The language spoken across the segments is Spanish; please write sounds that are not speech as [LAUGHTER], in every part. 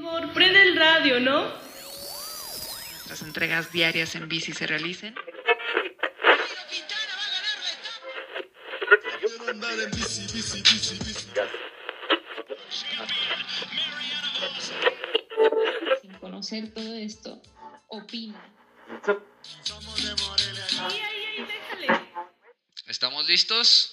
Amor, prende el radio, ¿no? Las entregas diarias en bici se realicen. Sin conocer todo esto, opina. ¿Estamos listos?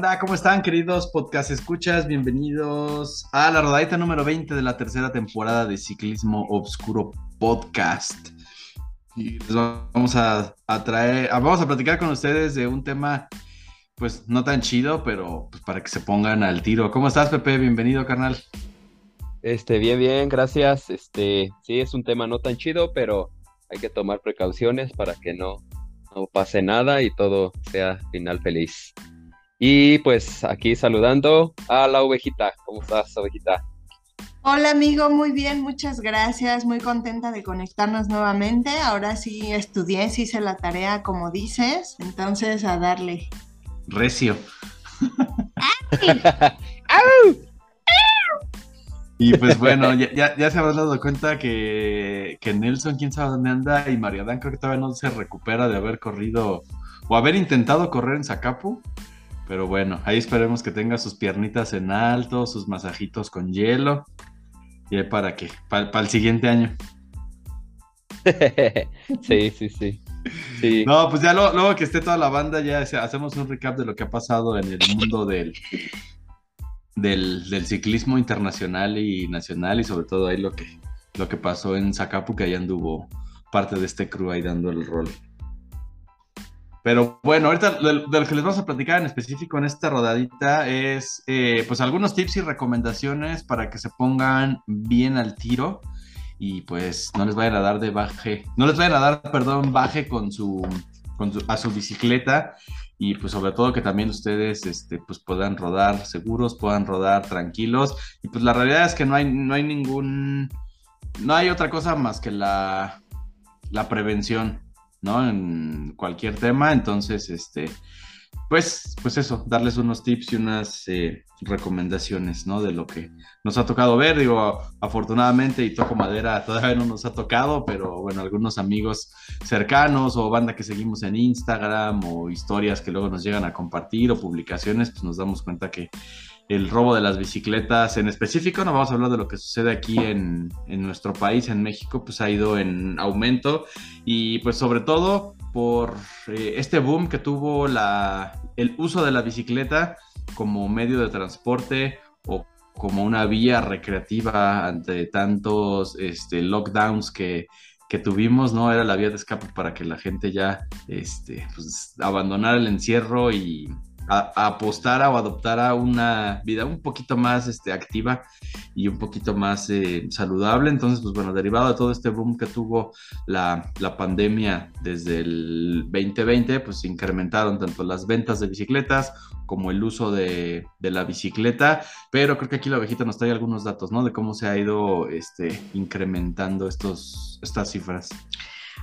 Onda? ¿Cómo están, queridos podcast escuchas? Bienvenidos a la rodadita número 20 de la tercera temporada de Ciclismo Obscuro Podcast. Y les vamos a, traer, a- vamos a platicar con ustedes de un tema, pues no tan chido, pero pues, para que se pongan al tiro. ¿Cómo estás, Pepe? Bienvenido, carnal. Este, bien, bien, gracias. Este, sí, es un tema no tan chido, pero hay que tomar precauciones para que no, no pase nada y todo sea final feliz. Y pues aquí saludando a la ovejita. ¿Cómo estás, ovejita? Hola amigo, muy bien, muchas gracias, muy contenta de conectarnos nuevamente. Ahora sí estudié, sí hice la tarea como dices, entonces a darle. Recio. [LAUGHS] Y pues bueno, ya, ya, ya se habrán dado cuenta que, que Nelson, quién sabe dónde anda, y Mariadán creo que todavía no se recupera de haber corrido o haber intentado correr en Zacapu. Pero bueno, ahí esperemos que tenga sus piernitas en alto, sus masajitos con hielo. Y para qué, para, el siguiente año. [LAUGHS] Sí, sí, sí. Sí, No, pues ya lo- luego que esté toda la banda, ya hacemos un recap de lo que ha pasado en el mundo del, del, del ciclismo internacional y nacional, y sobre todo ahí lo que, lo que pasó en Zacapu, que ahí anduvo parte de este crew ahí dando el rol. Pero bueno, ahorita de, lo que les vamos a platicar en específico en esta rodadita es eh, pues algunos tips y recomendaciones para que se pongan bien al tiro y pues no les vayan a dar de baje, no les vayan a dar, perdón, baje con su, con su- a su bicicleta y pues sobre todo que también ustedes este, pues puedan rodar seguros, puedan rodar tranquilos. Y pues la realidad es que no hay, no hay ningún, no hay otra cosa más que la, la prevención, ¿no? En cualquier tema, entonces, este, pues, pues eso, darles unos tips y unas eh, recomendaciones, ¿no? De lo que nos ha tocado ver, digo, afortunadamente y toco madera [LAUGHS] todavía no nos ha tocado, pero bueno, algunos amigos cercanos o banda que seguimos en Instagram o historias que luego nos llegan a compartir o publicaciones, pues nos damos cuenta que el robo de las bicicletas en específico, no vamos a hablar de lo que sucede aquí en, en nuestro país, en México, pues ha ido en aumento y pues sobre todo por eh, este boom que tuvo la, el uso de la bicicleta como medio de transporte o como una vía recreativa ante tantos este, lockdowns que, que tuvimos, ¿no? Era la vía de escape para que la gente ya este, pues, abandonara el encierro y a- apostara o adoptara una vida un poquito más este, activa y un poquito más eh, saludable. Entonces, pues bueno, derivado de todo este boom que tuvo la, la pandemia desde el 2020, pues se incrementaron tanto las ventas de bicicletas como el uso de, de la bicicleta, pero creo que aquí la ovejita nos trae algunos datos, ¿no? De cómo se ha ido este, incrementando estos, estas cifras.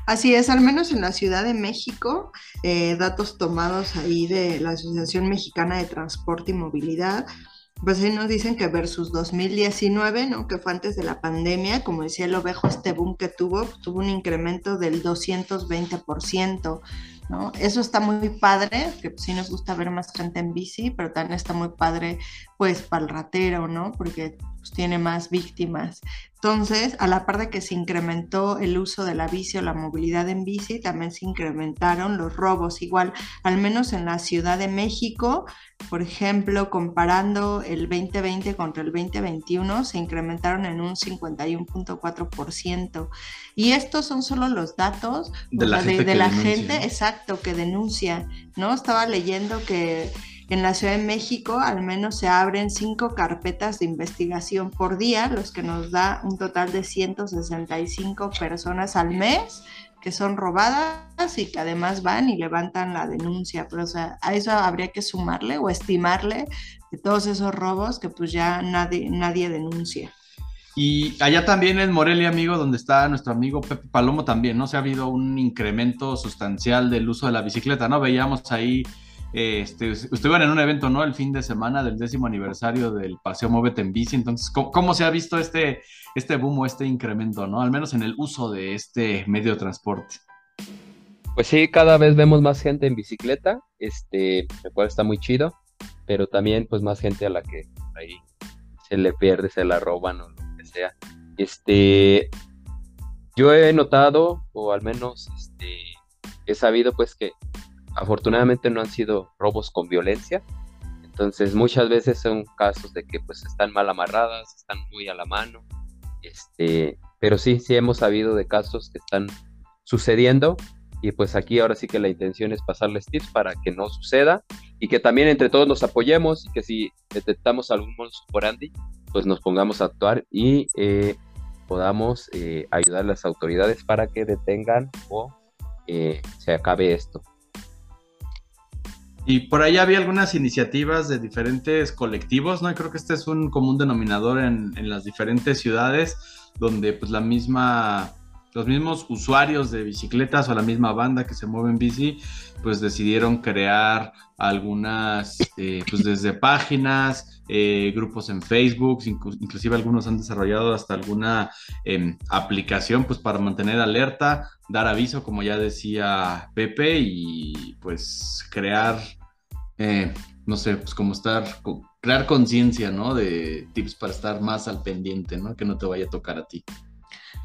Así es, al menos en la Ciudad de México, eh, datos tomados ahí de la Asociación Mexicana de Transporte y Movilidad, pues ahí nos dicen que versus 2019, ¿no? Que fue antes de la pandemia, como decía el ovejo, este boom que tuvo, tuvo un incremento del 220%, ¿no? Eso está muy padre, que pues, sí nos gusta ver más gente en bici, pero también está muy padre, pues, para el ratero, ¿no? Porque pues, tiene más víctimas. Entonces, a la par de que se incrementó el uso de la bici o la movilidad en bici, también se incrementaron los robos. Igual, al menos en la Ciudad de México, por ejemplo, comparando el 2020 contra el 2021, se incrementaron en un 51.4%. Y estos son solo los datos De la sea, gente de que la denuncia, gente, exacto, que denuncia, ¿no? Estaba leyendo que en la Ciudad de México al menos se abren cinco carpetas de investigación por día, los que nos da un total de 165 personas al mes que son robadas y que además van y levantan la denuncia. Pero o sea, a eso habría que sumarle o estimarle de todos esos robos que pues ya nadie, nadie denuncia. Y allá también en Morelia, amigo, donde está nuestro amigo Pepe Palomo también, ¿no? Se ha habido un incremento sustancial del uso de la bicicleta, ¿no? Veíamos ahí, este, estuvieron en un evento, ¿no? El fin de semana del décimo aniversario del Paseo Móvete en Bici. Entonces, ¿cómo, se ha visto este, este boom o este incremento, ¿no? Al menos en el uso de este medio de transporte. Pues sí, cada vez vemos más gente en bicicleta, este, el cual está muy chido, pero también pues más gente a la que ahí se le pierde, se la roban o lo que sea. Este, yo he notado, o al menos este, he sabido pues que afortunadamente no han sido robos con violencia, entonces muchas veces son casos de que pues están mal amarradas, están muy a la mano, este, pero sí, sí hemos sabido de casos que están sucediendo. Y pues aquí ahora sí que la intención es pasarles tips para que no suceda y que también entre todos nos apoyemos y que si detectamos algún modus operandi, pues nos pongamos a actuar y eh, podamos eh, ayudar a las autoridades para que detengan o eh, se acabe esto. Y por ahí había algunas iniciativas de diferentes colectivos, ¿no? Y creo que este es un común denominador en, en las diferentes ciudades, donde pues la misma los mismos usuarios de bicicletas o la misma banda que se mueve en bici, pues decidieron crear algunas, eh, pues desde páginas, eh, grupos en Facebook, inclusive algunos han desarrollado hasta alguna eh, aplicación, pues para mantener alerta, dar aviso, como ya decía Pepe, y pues crear, eh, no sé, pues como estar, crear conciencia, ¿no? De tips para estar más al pendiente, ¿no? Que no te vaya a tocar a ti.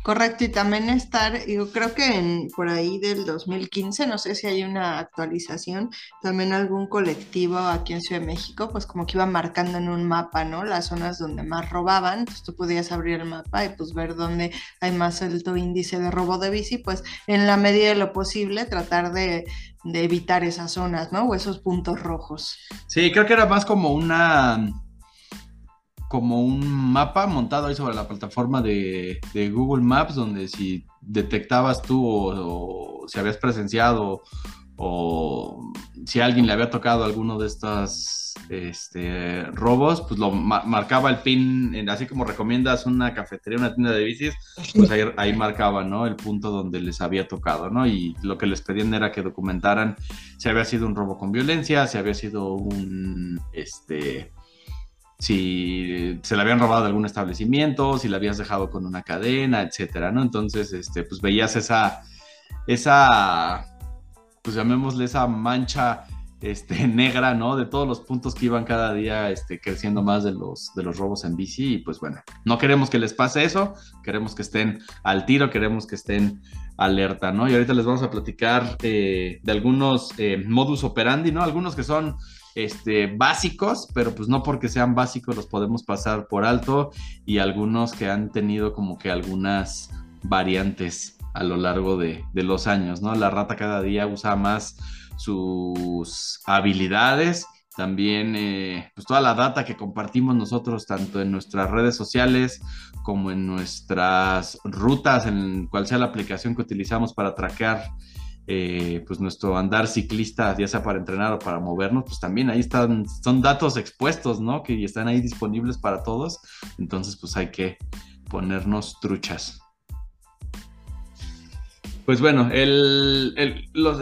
Correcto, y también estar, yo creo que en, por ahí del 2015, no sé si hay una actualización, también algún colectivo aquí en Ciudad de México, pues como que iba marcando en un mapa, ¿no? Las zonas donde más robaban, pues tú podías abrir el mapa y pues ver dónde hay más alto índice de robo de bici, pues en la medida de lo posible tratar de, de evitar esas zonas, ¿no? O esos puntos rojos. Sí, creo que era más como una como un mapa montado ahí sobre la plataforma de, de Google Maps, donde si detectabas tú o, o, si habías presenciado o si a alguien le había tocado alguno de estos este, robos, pues lo ma marcaba el pin, en, así como recomiendas una cafetería, una tienda de bicis, pues ahí, [LAUGHS] ahí, marcaba, ¿no? El punto donde les había tocado, ¿no? Y lo que les pedían era que documentaran si había sido un robo con violencia, si había sido un, este, si se le habían robado de algún establecimiento, si la habías dejado con una cadena, etcétera, ¿no? Entonces, este, pues veías esa, esa, pues llamémosle esa mancha este, [LAUGHS] negra, ¿no? De todos los puntos que iban cada día este, creciendo más de los, de los robos en bici. Y pues bueno, no queremos que les pase eso, queremos que estén al tiro, queremos que estén alerta, ¿no? Y ahorita les vamos a platicar eh, de algunos eh, modus operandi, ¿no? Algunos que son este, básicos, pero pues no porque sean básicos los podemos pasar por alto y algunos que han tenido como que algunas variantes a lo largo de, los años, ¿no? La rata cada día usa más sus habilidades, también eh, pues toda la data que compartimos nosotros tanto en nuestras redes sociales como en nuestras rutas, en cual sea la aplicación que utilizamos para traquear eh, pues nuestro andar ciclista, ya sea para entrenar o para movernos, pues también ahí están, son datos expuestos, ¿no? Que están ahí disponibles para todos. Entonces, pues hay que ponernos truchas. Pues bueno, el, el, los,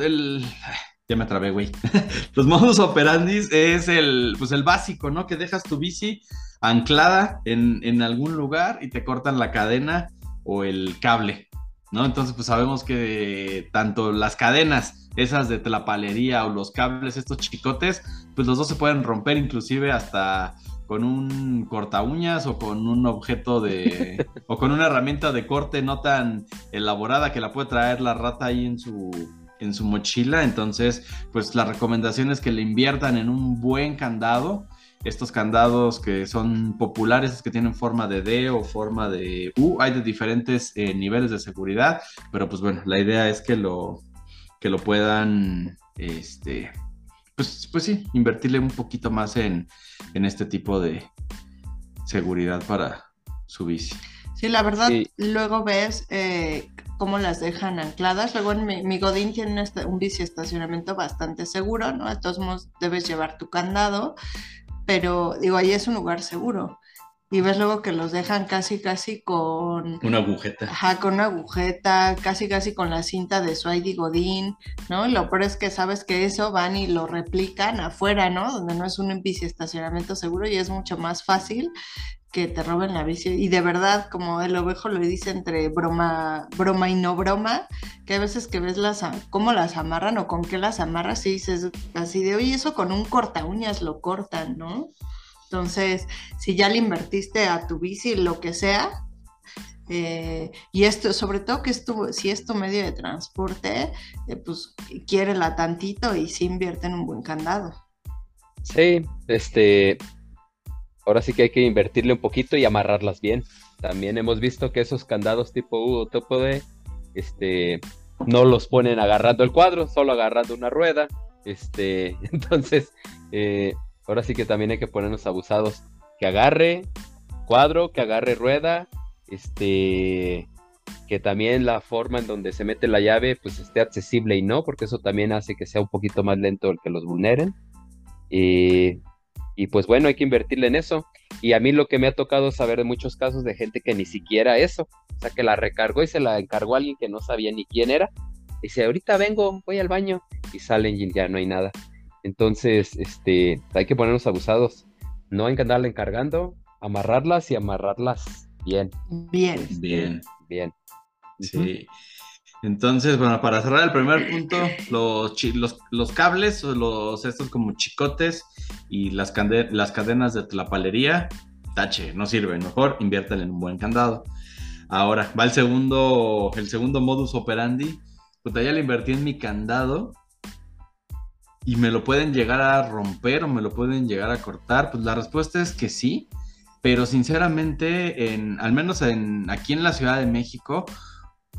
ya me atrabé, güey. [LAUGHS] Los modus operandis es el, pues el básico, ¿no? Que dejas tu bici anclada en, en algún lugar y te cortan la cadena o el cable, ¿no? Entonces, pues sabemos que tanto las cadenas, esas de tlapalería o los cables, estos chicotes, pues los dos se pueden romper inclusive hasta con un corta uñas o con un objeto de [LAUGHS] o con una herramienta de corte no tan elaborada que la puede traer la rata ahí en su en su mochila, entonces pues la recomendación es que le inviertan en un buen candado, estos candados que son populares, que tienen forma de D o forma de U, hay de diferentes eh, niveles de seguridad, pero pues bueno, la idea es que lo, que lo puedan, este, pues, pues sí, invertirle un poquito más en, en este tipo de seguridad para su bici. Sí, la verdad, sí. luego ves eh, cómo las dejan ancladas. Luego en mi, mi Godín tiene un, un bici estacionamiento bastante seguro, ¿no? De todos modos debes llevar tu candado, pero digo, ahí es un lugar seguro. y ves luego que los dejan casi, casi con, Una agujeta. ajá, con una agujeta, casi, casi con la cinta de Swady Godín, ¿no? Y lo peor es que sabes que eso van y lo replican afuera, ¿no? Donde no es un estacionamiento seguro y es mucho más fácil que te roben la bici. Y de verdad, como el ovejo lo dice entre broma, broma y no broma, que a veces que ves las, cómo las amarran o con qué las amarras y dices así de, oye, eso con un corta uñas lo cortan, ¿no? Entonces, si ya le invertiste a tu bici, lo que sea, eh, y esto, sobre todo que es tu- si es tu medio de transporte, eh, pues quiérela tantito y sí invierte en un buen candado. Sí, este, ahora sí que hay que invertirle un poquito y amarrarlas bien. También hemos visto que esos candados tipo U o tipo D, este, no los ponen agarrando el cuadro, solo agarrando una rueda. Este, [LAUGHS] entonces, eh, ahora sí que también hay que ponernos abusados. Que agarre cuadro, que agarre rueda, este, que también la forma en donde se mete la llave, pues esté accesible y no, porque eso también hace que sea un poquito más lento el que los vulneren. Y, y pues bueno, hay que invertirle en eso. Y a mí lo que me ha tocado saber de muchos casos de gente que ni siquiera eso, o sea, que la recargó y se la encargó a alguien que no sabía ni quién era. Dice, ahorita vengo, voy al baño y salen y ya no hay nada. Entonces, este, hay que ponernos abusados. No hay que andarle encargando, amarrarlas y amarrarlas bien, Bien. Bien. bien. Sí. Entonces, bueno, para cerrar el primer punto, los, los, los cables, los estos como chicotes y las, las cadenas de la palería, tache, no sirven. Mejor inviértale en un buen candado. Ahora, va el segundo, el segundo modus operandi. Puta, ya le invertí en mi candado y me lo pueden llegar a romper o me lo pueden llegar a cortar. Pues la respuesta es que sí, pero sinceramente, en, al menos en, aquí en la Ciudad de México,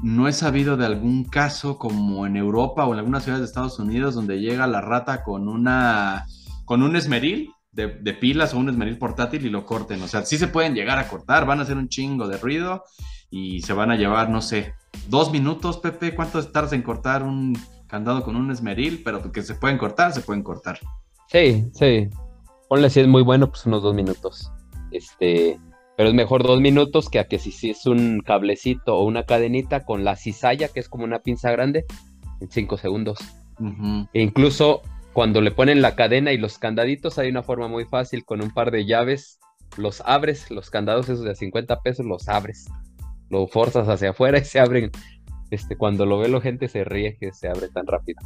no he sabido de algún caso como en Europa o en algunas ciudades de Estados Unidos donde llega la rata con una con un esmeril de, de pilas o un esmeril portátil y lo corten. O sea, sí se pueden llegar a cortar, van a hacer un chingo de ruido y se van a llevar, no sé, dos minutos, Pepe. ¿Cuánto tardas en cortar un candado con un esmeril? Pero que se pueden cortar, se pueden cortar. Sí, sí. Ponle si es muy bueno, pues unos dos minutos. Este, pero es mejor dos minutos que a que si, si es un cablecito o una cadenita con la cizalla, que es como una pinza grande, en cinco segundos. E incluso cuando le ponen la cadena y los candaditos, hay una forma muy fácil con un par de llaves. Los abres, los candados esos de 50 pesos, los abres. Lo forzas hacia afuera y se abren. Este, cuando lo ve la gente se ríe que se abre tan rápido.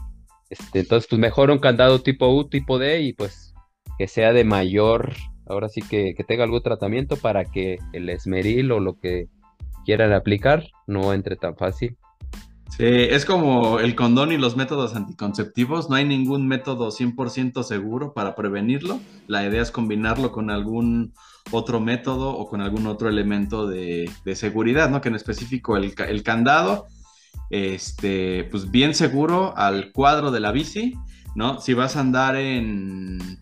Este, entonces, pues mejor un candado tipo U, tipo D y pues que sea de mayor, ahora sí que, que tenga algún tratamiento para que el esmeril o lo que quieran aplicar no entre tan fácil. Sí, es como el condón y los métodos anticonceptivos. No hay ningún método 100% seguro para prevenirlo. La idea es combinarlo con algún otro método o con algún otro elemento de, de seguridad, ¿no? Que en específico el, el candado, este, pues bien seguro al cuadro de la bici, ¿no? Si vas a andar en,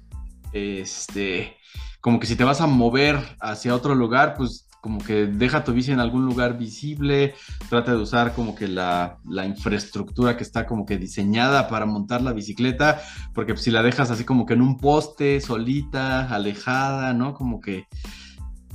este, como que si te vas a mover hacia otro lugar, pues como que deja tu bici en algún lugar visible, trata de usar como que la, la infraestructura que está como que diseñada para montar la bicicleta, porque si la dejas así como que en un poste, solita, alejada, ¿no? Como que,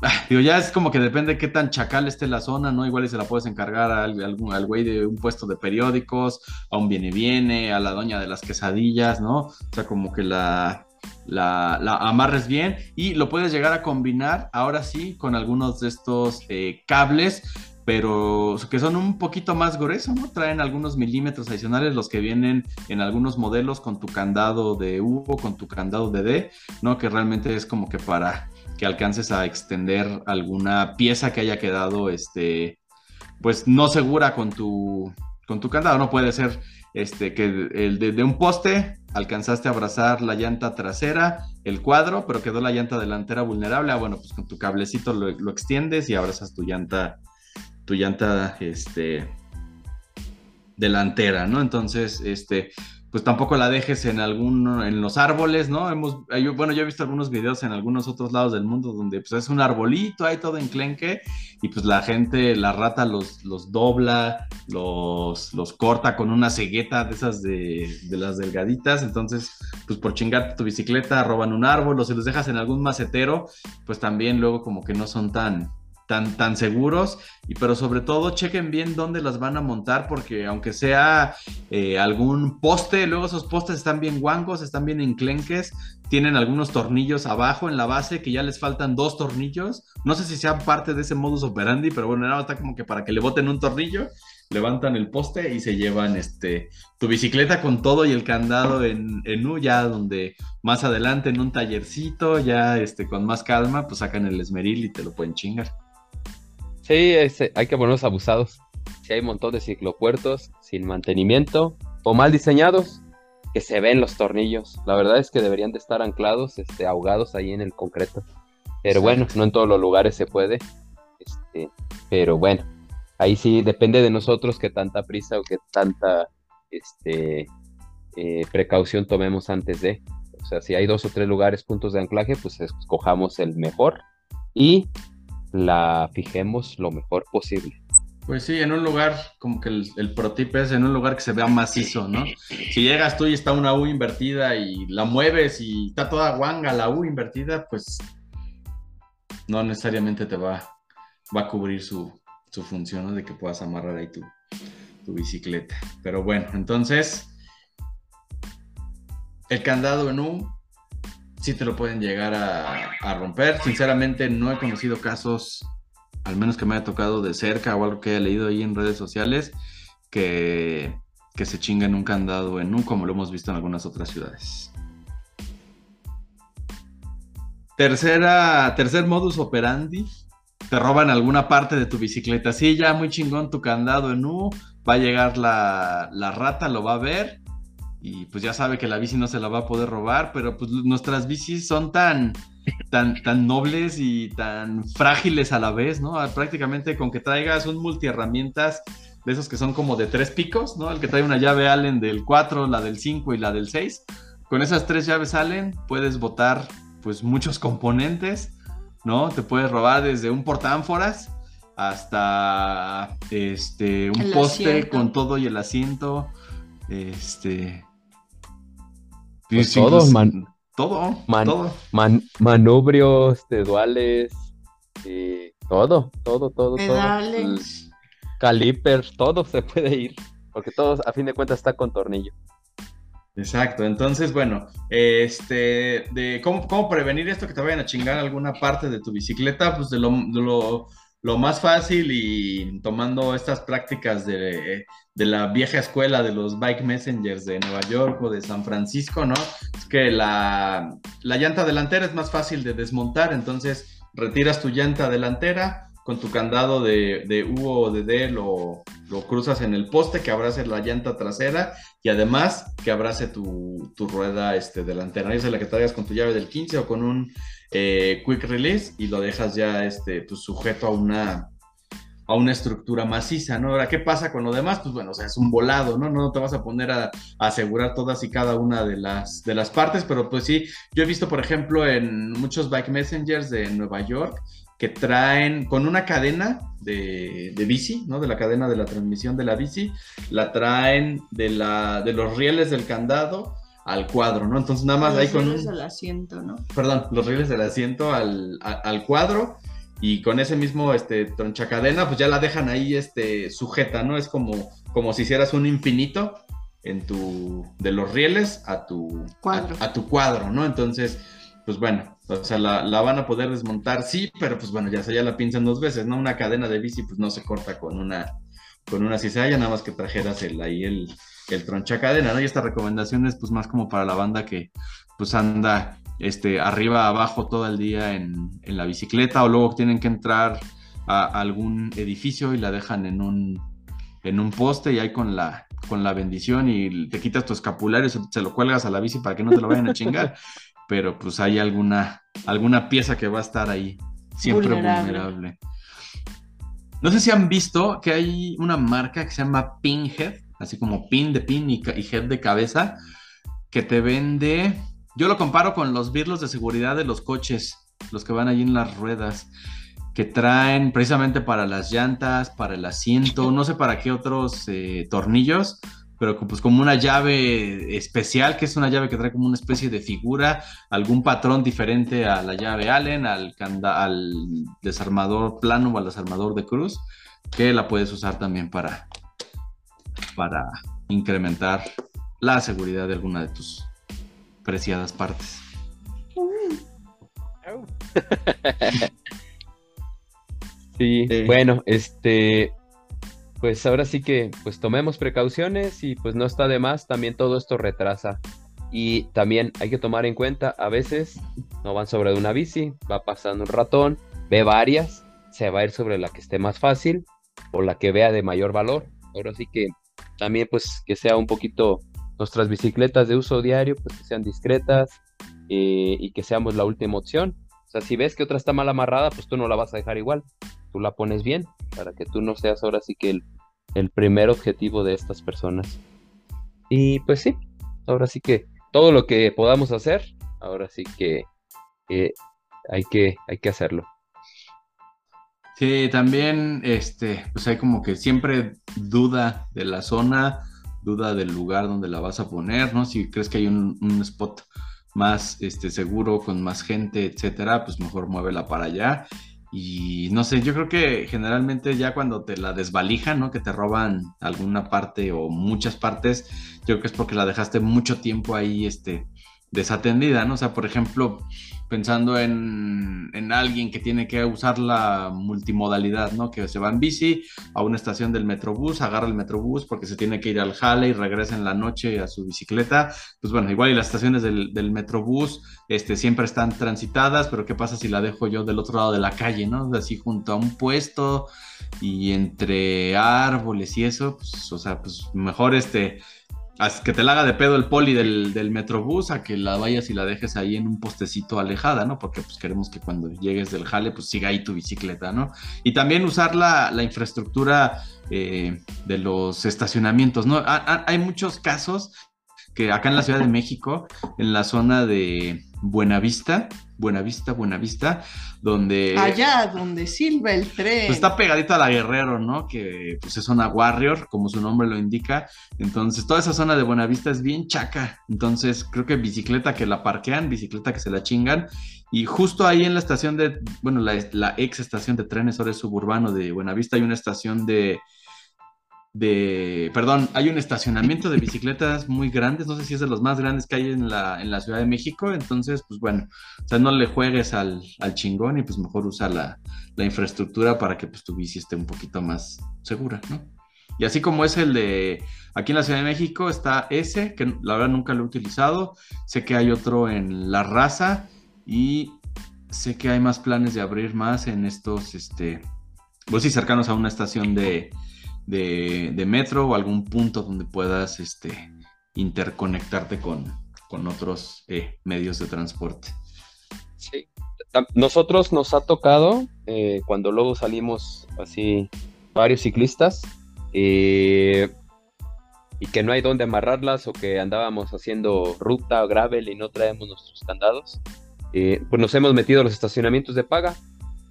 ah, digo, ya es como que depende de qué tan chacal esté la zona, ¿no? Igual y se la puedes encargar al, algún- al güey de un puesto de periódicos, a un viene-viene, a la doña de las quesadillas, ¿no? O sea, como que la, la, amarres bien y lo puedes llegar a combinar ahora sí con algunos de estos eh, cables, pero que son un poquito más gruesos, ¿no? Traen algunos milímetros adicionales los que vienen en algunos modelos con tu candado de U o con tu candado de D, ¿no? Que realmente es como que para que alcances a extender alguna pieza que haya quedado, este, pues no segura con tu, con tu candado, no puede ser este, que el de, un poste alcanzaste a abrazar la llanta trasera, el cuadro, pero quedó la llanta delantera vulnerable. Ah, bueno, pues con tu cablecito lo, lo extiendes y abrazas tu llanta, tu llanta, este, delantera, ¿no? Entonces, este, pues tampoco la dejes en algún, en los árboles, ¿no? Hemos, yo- bueno, yo he visto algunos videos en algunos otros lados del mundo donde pues es un arbolito ahí todo enclenque y pues la gente, la rata los, los dobla, los, los corta con una cegueta de esas de, de las delgaditas, entonces pues por chingarte tu bicicleta roban un árbol o si los dejas en algún macetero, pues también luego como que no son tan, tan, tan seguros, y, pero sobre todo chequen bien dónde las van a montar porque aunque sea eh, algún poste, luego esos postes están bien guangos, están bien enclenques, tienen algunos tornillos abajo en la base que ya les faltan dos tornillos, no sé si sean parte de ese modus operandi, pero bueno, nada, está como que para que le boten un tornillo, levantan el poste y se llevan este tu bicicleta con todo y el candado en, en U, ya donde más adelante en un tallercito, ya este con más calma, pues sacan el esmeril y te lo pueden chingar. Sí, ese- hay que ponernos abusados. Si hay un montón de ciclopuertos sin mantenimiento o mal diseñados, que se ven los tornillos. La verdad es que deberían de estar anclados, este, ahogados ahí en el concreto. Pero bueno, no en todos los lugares se puede. Este, pero bueno, ahí sí depende de nosotros qué tanta prisa o qué tanta este, eh, precaución tomemos antes de. O sea, si hay dos o tres lugares, puntos de anclaje, pues escojamos el mejor y la fijemos lo mejor posible. Pues sí, en un lugar, como que el, el pro tip es en un lugar que se vea macizo, ¿no? Si llegas tú y está una U invertida y la mueves y está toda guanga la U invertida, pues no necesariamente te va, va a cubrir su, su función. De que puedas amarrar ahí tu, tu bicicleta. Pero bueno, entonces, el candado en U sí te lo pueden llegar a, romper. Sinceramente, no he conocido casos al menos que me haya tocado de cerca o algo que haya leído ahí en redes sociales, que, que se chingan un candado en un, como lo hemos visto en algunas otras ciudades. Tercera, tercer modus operandi, te roban alguna parte de tu bicicleta. Sí, ya muy chingón tu candado en U, va a llegar la, la rata, lo va a ver y pues ya sabe que la bici no se la va a poder robar, pero pues nuestras bicis son tan, tan, tan nobles y tan frágiles a la vez, ¿no? Prácticamente con que traigas un multiherramientas de esos que son como de tres picos, ¿no? El que trae una llave Allen del 4, la del 5 y la del 6. Con esas tres llaves Allen puedes botar pues muchos componentes, ¿no? Te puedes robar desde un portánforas hasta este un El poste asiento. con todo y el asiento. Este Pues incluso- todo, man- todo, Man- todo. man- manubrios de duales, y todo, todo, todo, todo. Pedales. Calipers, todo se puede ir, porque todo a fin de cuentas está con tornillo. Exacto, entonces, bueno, este, de cómo, cómo prevenir esto que te vayan a chingar alguna parte de tu bicicleta, pues de lo, de lo, lo más fácil y tomando estas prácticas de, de la vieja escuela de los bike messengers de Nueva York o de San Francisco, ¿no? Es que la, la llanta delantera es más fácil de desmontar, entonces retiras tu llanta delantera con tu candado de, de U o de D, lo, lo cruzas en el poste que abrace la llanta trasera y además que abrace tu, tu rueda este, delantera. Esa es la que traigas con tu llave del 15 o con un eh, quick release y lo dejas ya este, pues, sujeto a una, a una estructura maciza, ¿no? Ahora, ¿qué pasa con lo demás? Pues bueno, o sea, es un volado, ¿no? No te vas a poner a, a asegurar todas y cada una de las, de las partes, pero pues sí, yo he visto, por ejemplo, en muchos bike messengers de Nueva York que traen con una cadena de, de bici, ¿no? De la cadena de la transmisión de la bici, la traen de, la, de los rieles del candado al cuadro, ¿no? Entonces nada más Los ahí con rieles un del asiento, ¿no? perdón, los rieles del asiento al, a- al cuadro y con ese mismo este, tronchacadena, pues ya la dejan ahí este, sujeta, ¿no? Es como, como si hicieras un infinito en tu, de los rieles a tu Cuadro. A, a tu cuadro, ¿no? Entonces, pues bueno, o sea, la, la van a poder desmontar, sí, pero pues bueno, ya se ya la piensan dos veces, ¿no? Una cadena de bici, pues no se corta con una, con una cizalla, nada más que trajeras el, ahí el, el tronchacadena, ¿no? Y esta recomendación es pues más como para la banda que pues anda este, arriba, abajo todo el día en, en la bicicleta o luego tienen que entrar a algún edificio y la dejan en un, en un poste y ahí con la, con la bendición y te quitas tu escapulario se, se lo cuelgas a la bici para que no te lo vayan a chingar. [LAUGHS] Pero pues hay alguna, alguna pieza que va a estar ahí siempre Vulnerable. vulnerable. No sé si han visto que hay una marca que se llama Pinhead, así como pin de pin y, head de cabeza, que te vende. Yo lo comparo con los birlos de seguridad de los coches, los que van allí en las ruedas, que traen precisamente para las llantas, para el asiento, no sé para qué otros eh, tornillos, pero pues como una llave especial, que es una llave que trae como una especie de figura, algún patrón diferente a la llave Allen, al desarmador plano o al desarmador de cruz, que la puedes usar también para, para incrementar la seguridad de alguna de tus preciadas partes. [LAUGHS] Sí, bueno, este, pues ahora sí que, pues tomemos precauciones y pues no está de más, también todo esto retrasa. Y también hay que tomar en cuenta, a veces no van sobre una bici, va pasando un ratón, ve varias, se va a ir sobre la que esté más fácil o la que vea de mayor valor. Ahora sí que también pues que sea un poquito nuestras bicicletas de uso diario, pues que sean discretas eh, y que seamos la última opción. O sea, si ves que otra está mal amarrada, pues tú no la vas a dejar igual tú la pones bien para que tú no seas ahora sí que el, el primer objetivo de estas personas. Y pues sí, ahora sí que todo lo que podamos hacer, ahora sí que eh, hay que hay que hacerlo. Sí, también, este, pues hay como que siempre duda de la zona, duda del lugar donde la vas a poner, ¿no? Si crees que hay un, spot más este, seguro, con más gente, etcétera, pues mejor muévela para allá. Y no sé, yo creo que generalmente ya cuando te la desvalijan, ¿no? Que te roban alguna parte o muchas partes, yo creo que es porque la dejaste mucho tiempo ahí, este, desatendida, ¿no? O sea, por ejemplo, pensando en, en alguien que tiene que usar la multimodalidad, ¿no? Que se va en bici a una estación del Metrobús, agarra el Metrobús porque se tiene que ir al jale y regresa en la noche a su bicicleta. Pues bueno, igual y las estaciones del, del Metrobús este, siempre están transitadas, pero ¿qué pasa si la dejo yo del otro lado de la calle, ¿no? Así junto a un puesto y entre árboles y eso, pues, o sea, pues mejor este que te la haga de pedo el poli del, del metrobús a que la vayas y la dejes ahí en un postecito alejada, ¿no? Porque pues queremos que cuando llegues del jale pues siga ahí tu bicicleta, ¿no? Y también usar la, la infraestructura eh, de los estacionamientos, ¿no? Ha- ha- hay muchos casos que acá en la Ciudad de México, en la zona de Buenavista, Buenavista, Buenavista, donde... Allá donde silba el tren. Pues está pegadito a la Guerrero, ¿no? Que pues es zona Warrior, como su nombre lo indica. Entonces, toda esa zona de Buenavista es bien chaca. Entonces, creo que bicicleta que la parquean, bicicleta que se la chingan. Y justo ahí en la estación de, bueno, la, la ex estación de trenes, ahora es suburbano de Buenavista, hay una estación de, de, perdón, hay un estacionamiento de bicicletas muy grandes, no sé si es de los más grandes que hay en la, en la Ciudad de México, entonces, pues bueno, o sea, no le juegues al, al chingón y pues mejor usa la, la infraestructura para que pues tu bici esté un poquito más segura, ¿no? Y así como es el de aquí en la Ciudad de México, está ese, que la verdad nunca lo he utilizado, sé que hay otro en La Raza y sé que hay más planes de abrir más en estos, este, pues sí, cercanos a una estación de, de, metro o algún punto donde puedas, este, interconectarte con, con otros eh, medios de transporte. Sí. Nosotros nos ha tocado, eh, cuando luego salimos así, varios ciclistas, eh, y que no hay dónde amarrarlas o que andábamos haciendo ruta o gravel y no traemos nuestros candados, eh, pues nos hemos metido a los estacionamientos de paga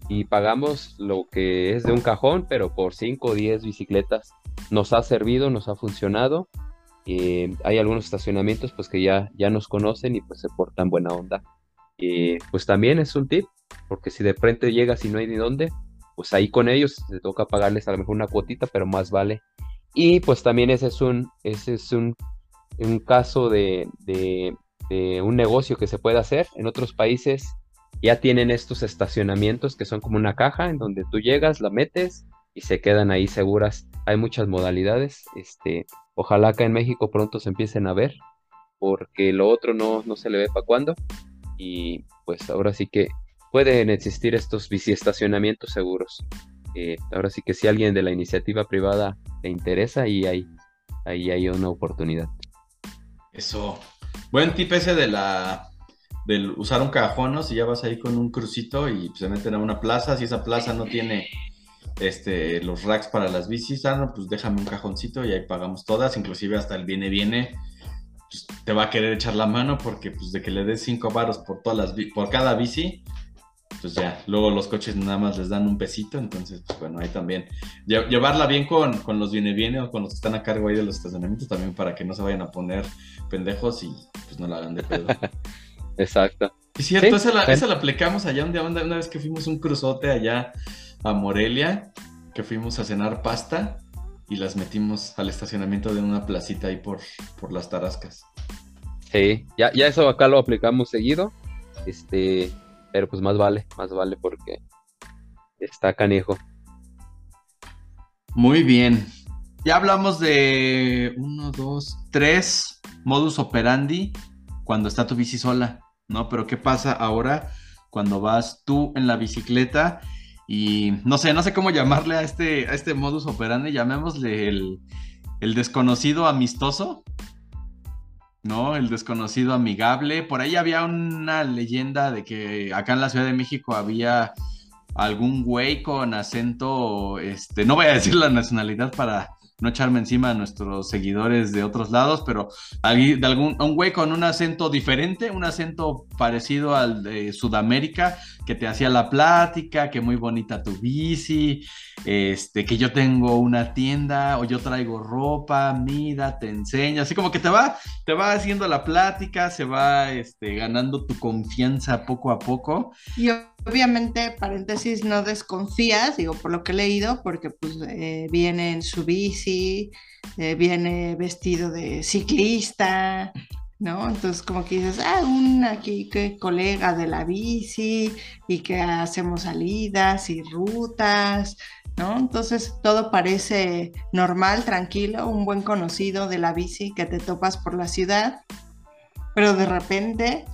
y pagamos lo que es de un cajón, pero por 5 o 10 bicicletas. Nos ha servido, nos ha funcionado. eh, hay algunos estacionamientos pues que ya, ya nos conocen y pues se portan buena onda. Eh, pues también es un tip, porque si de frente llegas y no hay ni dónde, pues ahí con ellos te toca pagarles a lo mejor una cuotita, pero más vale. Y pues también ese es un, ese es un, un caso de, de- de un negocio que se puede hacer. En otros países ya tienen estos estacionamientos que son como una caja en donde tú llegas, la metes y se quedan ahí seguras. Hay muchas modalidades. Este, ojalá acá en México pronto se empiecen a ver, porque lo otro no, no se le ve para cuándo. Y pues ahora sí que pueden existir estos biciestacionamientos seguros. Eh, ahora sí que si alguien de la iniciativa privada le interesa, ahí hay, ahí hay una oportunidad. Eso. Buen tip ese de la del usar un cajón, ¿no? Si ya vas ahí con un crucito y se meten a una plaza, si esa plaza no tiene este, los racks para las bicis, ah, pues déjame un cajoncito y ahí pagamos todas, inclusive hasta el viene viene, pues, te va a querer echar la mano porque pues de que le des cinco varos por todas las por cada bici, pues ya, luego los coches nada más les dan un pesito, entonces pues bueno, ahí también lle- llevarla bien con, con los viene viene o con los que están a cargo ahí de los estacionamientos también para que no se vayan a poner pendejos y pues no la hagan de pedo. [LAUGHS] Exacto. Es cierto, Sí, esa, la, esa la aplicamos allá día, una, una vez que fuimos un cruzote allá a Morelia, que fuimos a cenar pasta y las metimos al estacionamiento de una placita ahí por, por las tarascas. Sí, ya, ya eso acá lo aplicamos seguido. Este, pero pues más vale, más vale porque está canijo. Muy bien. Ya hablamos de uno, dos, tres modus operandi cuando está tu bici sola, ¿no? Pero ¿qué pasa ahora cuando vas tú en la bicicleta y no sé, no sé cómo llamarle a este, a este modus operandi, llamémosle el, el desconocido amistoso, ¿no? El desconocido amigable. Por ahí había una leyenda de que acá en la Ciudad de México había algún güey con acento, este, no voy a decir la nacionalidad para no echarme encima a nuestros seguidores de otros lados, pero de algún, un güey con un acento diferente, un acento parecido al de Sudamérica, que te hacía la plática, que muy bonita tu bici, este, que yo tengo una tienda o yo traigo ropa, mira, te enseño, así como que te va, te va haciendo la plática, se va este, ganando tu confianza poco a poco. Y obviamente, paréntesis, no desconfías, digo, por lo que he leído, porque pues eh, viene en su bici, eh, viene vestido de ciclista, ¿no? Entonces como que dices, ah, un aquí que colega de la bici y que hacemos salidas y rutas, ¿no? Entonces todo parece normal, tranquilo, un buen conocido de la bici que te topas por la ciudad, pero de repente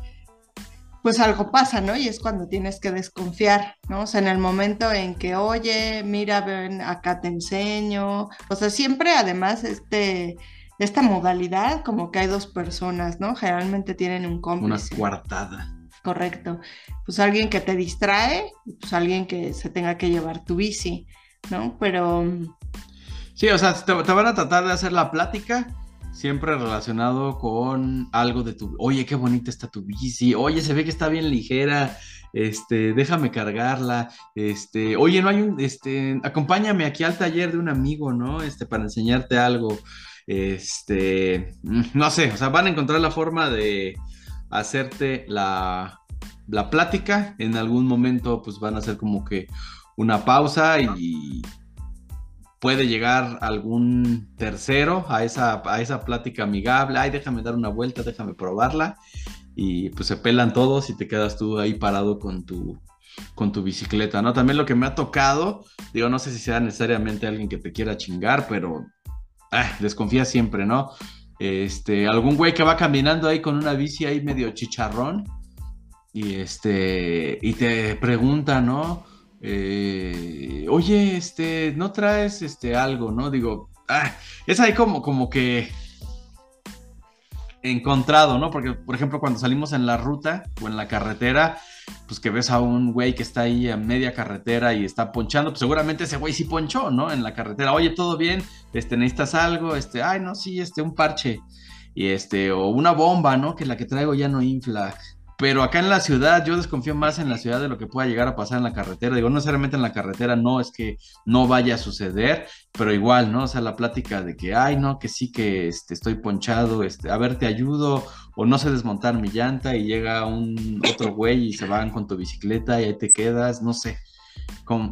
pues algo pasa, ¿no? Y es cuando tienes que desconfiar, ¿no? O sea, en el momento en que, oye, mira, ven, acá te enseño. O sea, siempre además este, esta modalidad, como que hay dos personas, ¿no? Generalmente tienen un Una cómplice. coartada. Correcto. Pues alguien que te distrae, pues alguien que se tenga que llevar tu bici, ¿no? Pero Sí, o sea, te, te van a tratar de hacer la plática, siempre relacionado con algo de tu, oye, qué bonita está tu bici, oye, se ve que está bien ligera, este, déjame cargarla, este, oye, no hay un, este, acompáñame aquí al taller de un amigo, ¿no? Este, para enseñarte algo, este, mm, no sé, o sea, van a encontrar la forma de hacerte la, la plática, en algún momento, pues van a hacer como que una pausa y puede llegar algún tercero a esa, a esa plática amigable, ay, déjame dar una vuelta, déjame probarla, y pues se pelan todos y te quedas tú ahí parado con tu, con tu bicicleta, ¿no? También lo que me ha tocado, digo, no sé si sea necesariamente alguien que te quiera chingar, pero ah, desconfía siempre, ¿no? Este, algún güey que va caminando ahí con una bici ahí medio chicharrón y este, y te pregunta, ¿no? Eh, oye, este, ¿no traes este algo, no? Digo, ah, es ahí como, como que encontrado, ¿no? Porque, por ejemplo, cuando salimos en la ruta o en la carretera, pues que ves a un güey que está ahí a media carretera y está ponchando, pues seguramente ese güey sí ponchó, ¿no? En la carretera, oye, ¿todo bien? Este, ¿necesitas algo? Este, ay, no, sí, este, un parche. Y este, o una bomba, ¿no? Que la que traigo ya no infla. Pero acá en la ciudad, yo desconfío más en la ciudad de lo que pueda llegar a pasar en la carretera. Digo, no necesariamente en la carretera, no es que no vaya a suceder, pero igual, ¿no? O sea, la plática de que, ay, no, que sí que este, estoy ponchado, este, a ver, te ayudo, o no sé desmontar mi llanta y llega un otro güey y se van con tu bicicleta y ahí te quedas, no sé.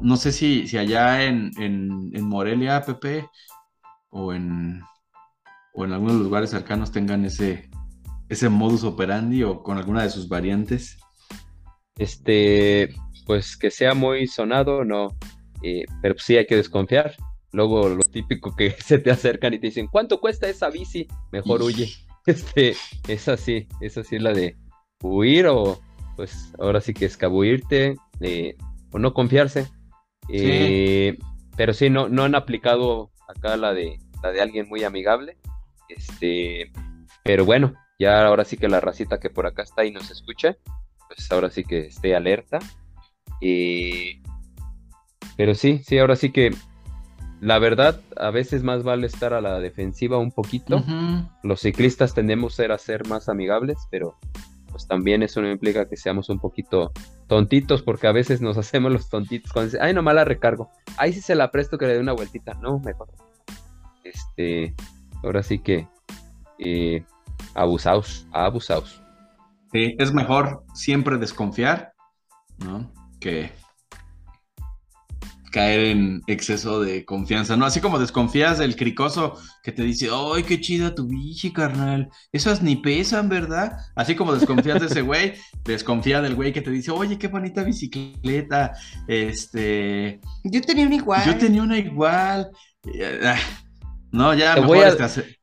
No sé si, si allá en, en, en Morelia, Pepe, o en, o en algunos lugares cercanos tengan ese, ese modus operandi o con alguna de sus variantes. Este, pues que sea muy sonado, no. Eh, pero sí hay que desconfiar. Luego lo típico que [LAUGHS] se te acercan y te dicen, ¿cuánto cuesta esa bici? Mejor huye. [LAUGHS] Este, es así, es así la de huir o pues ahora sí que escabullirte eh, o no confiarse. Eh, Pero sí, no, no han aplicado acá la de la de alguien muy amigable. Este, pero bueno, ya ahora sí que la racita que por acá está y nos escucha, pues ahora sí que esté alerta. Y Pero sí, sí, ahora sí que la verdad, a veces más vale estar a la defensiva un poquito. Los ciclistas tendemos a ser, a ser más amigables, pero pues también eso no implica que seamos un poquito tontitos, porque a veces nos [LAUGHS] hacemos los tontitos cuando dicen, ay, nomás la recargo. Ahí sí se la presto que le dé una vueltita. No, mejor. Este, ahora sí que eh, abusaos, abusaos. Sí, es mejor siempre desconfiar, ¿no? Que caer en exceso de confianza, ¿no? Así como desconfías del cricoso que te dice, ¡ay, qué chida tu bici, carnal! Esas ni pesan, ¿verdad? Así como desconfías de ese güey, [LAUGHS] desconfía del güey que te dice, oye, qué bonita bicicleta, este... Yo tenía un igual. Yo tenía una igual. Ah, No, ya Te mejor voy a- este,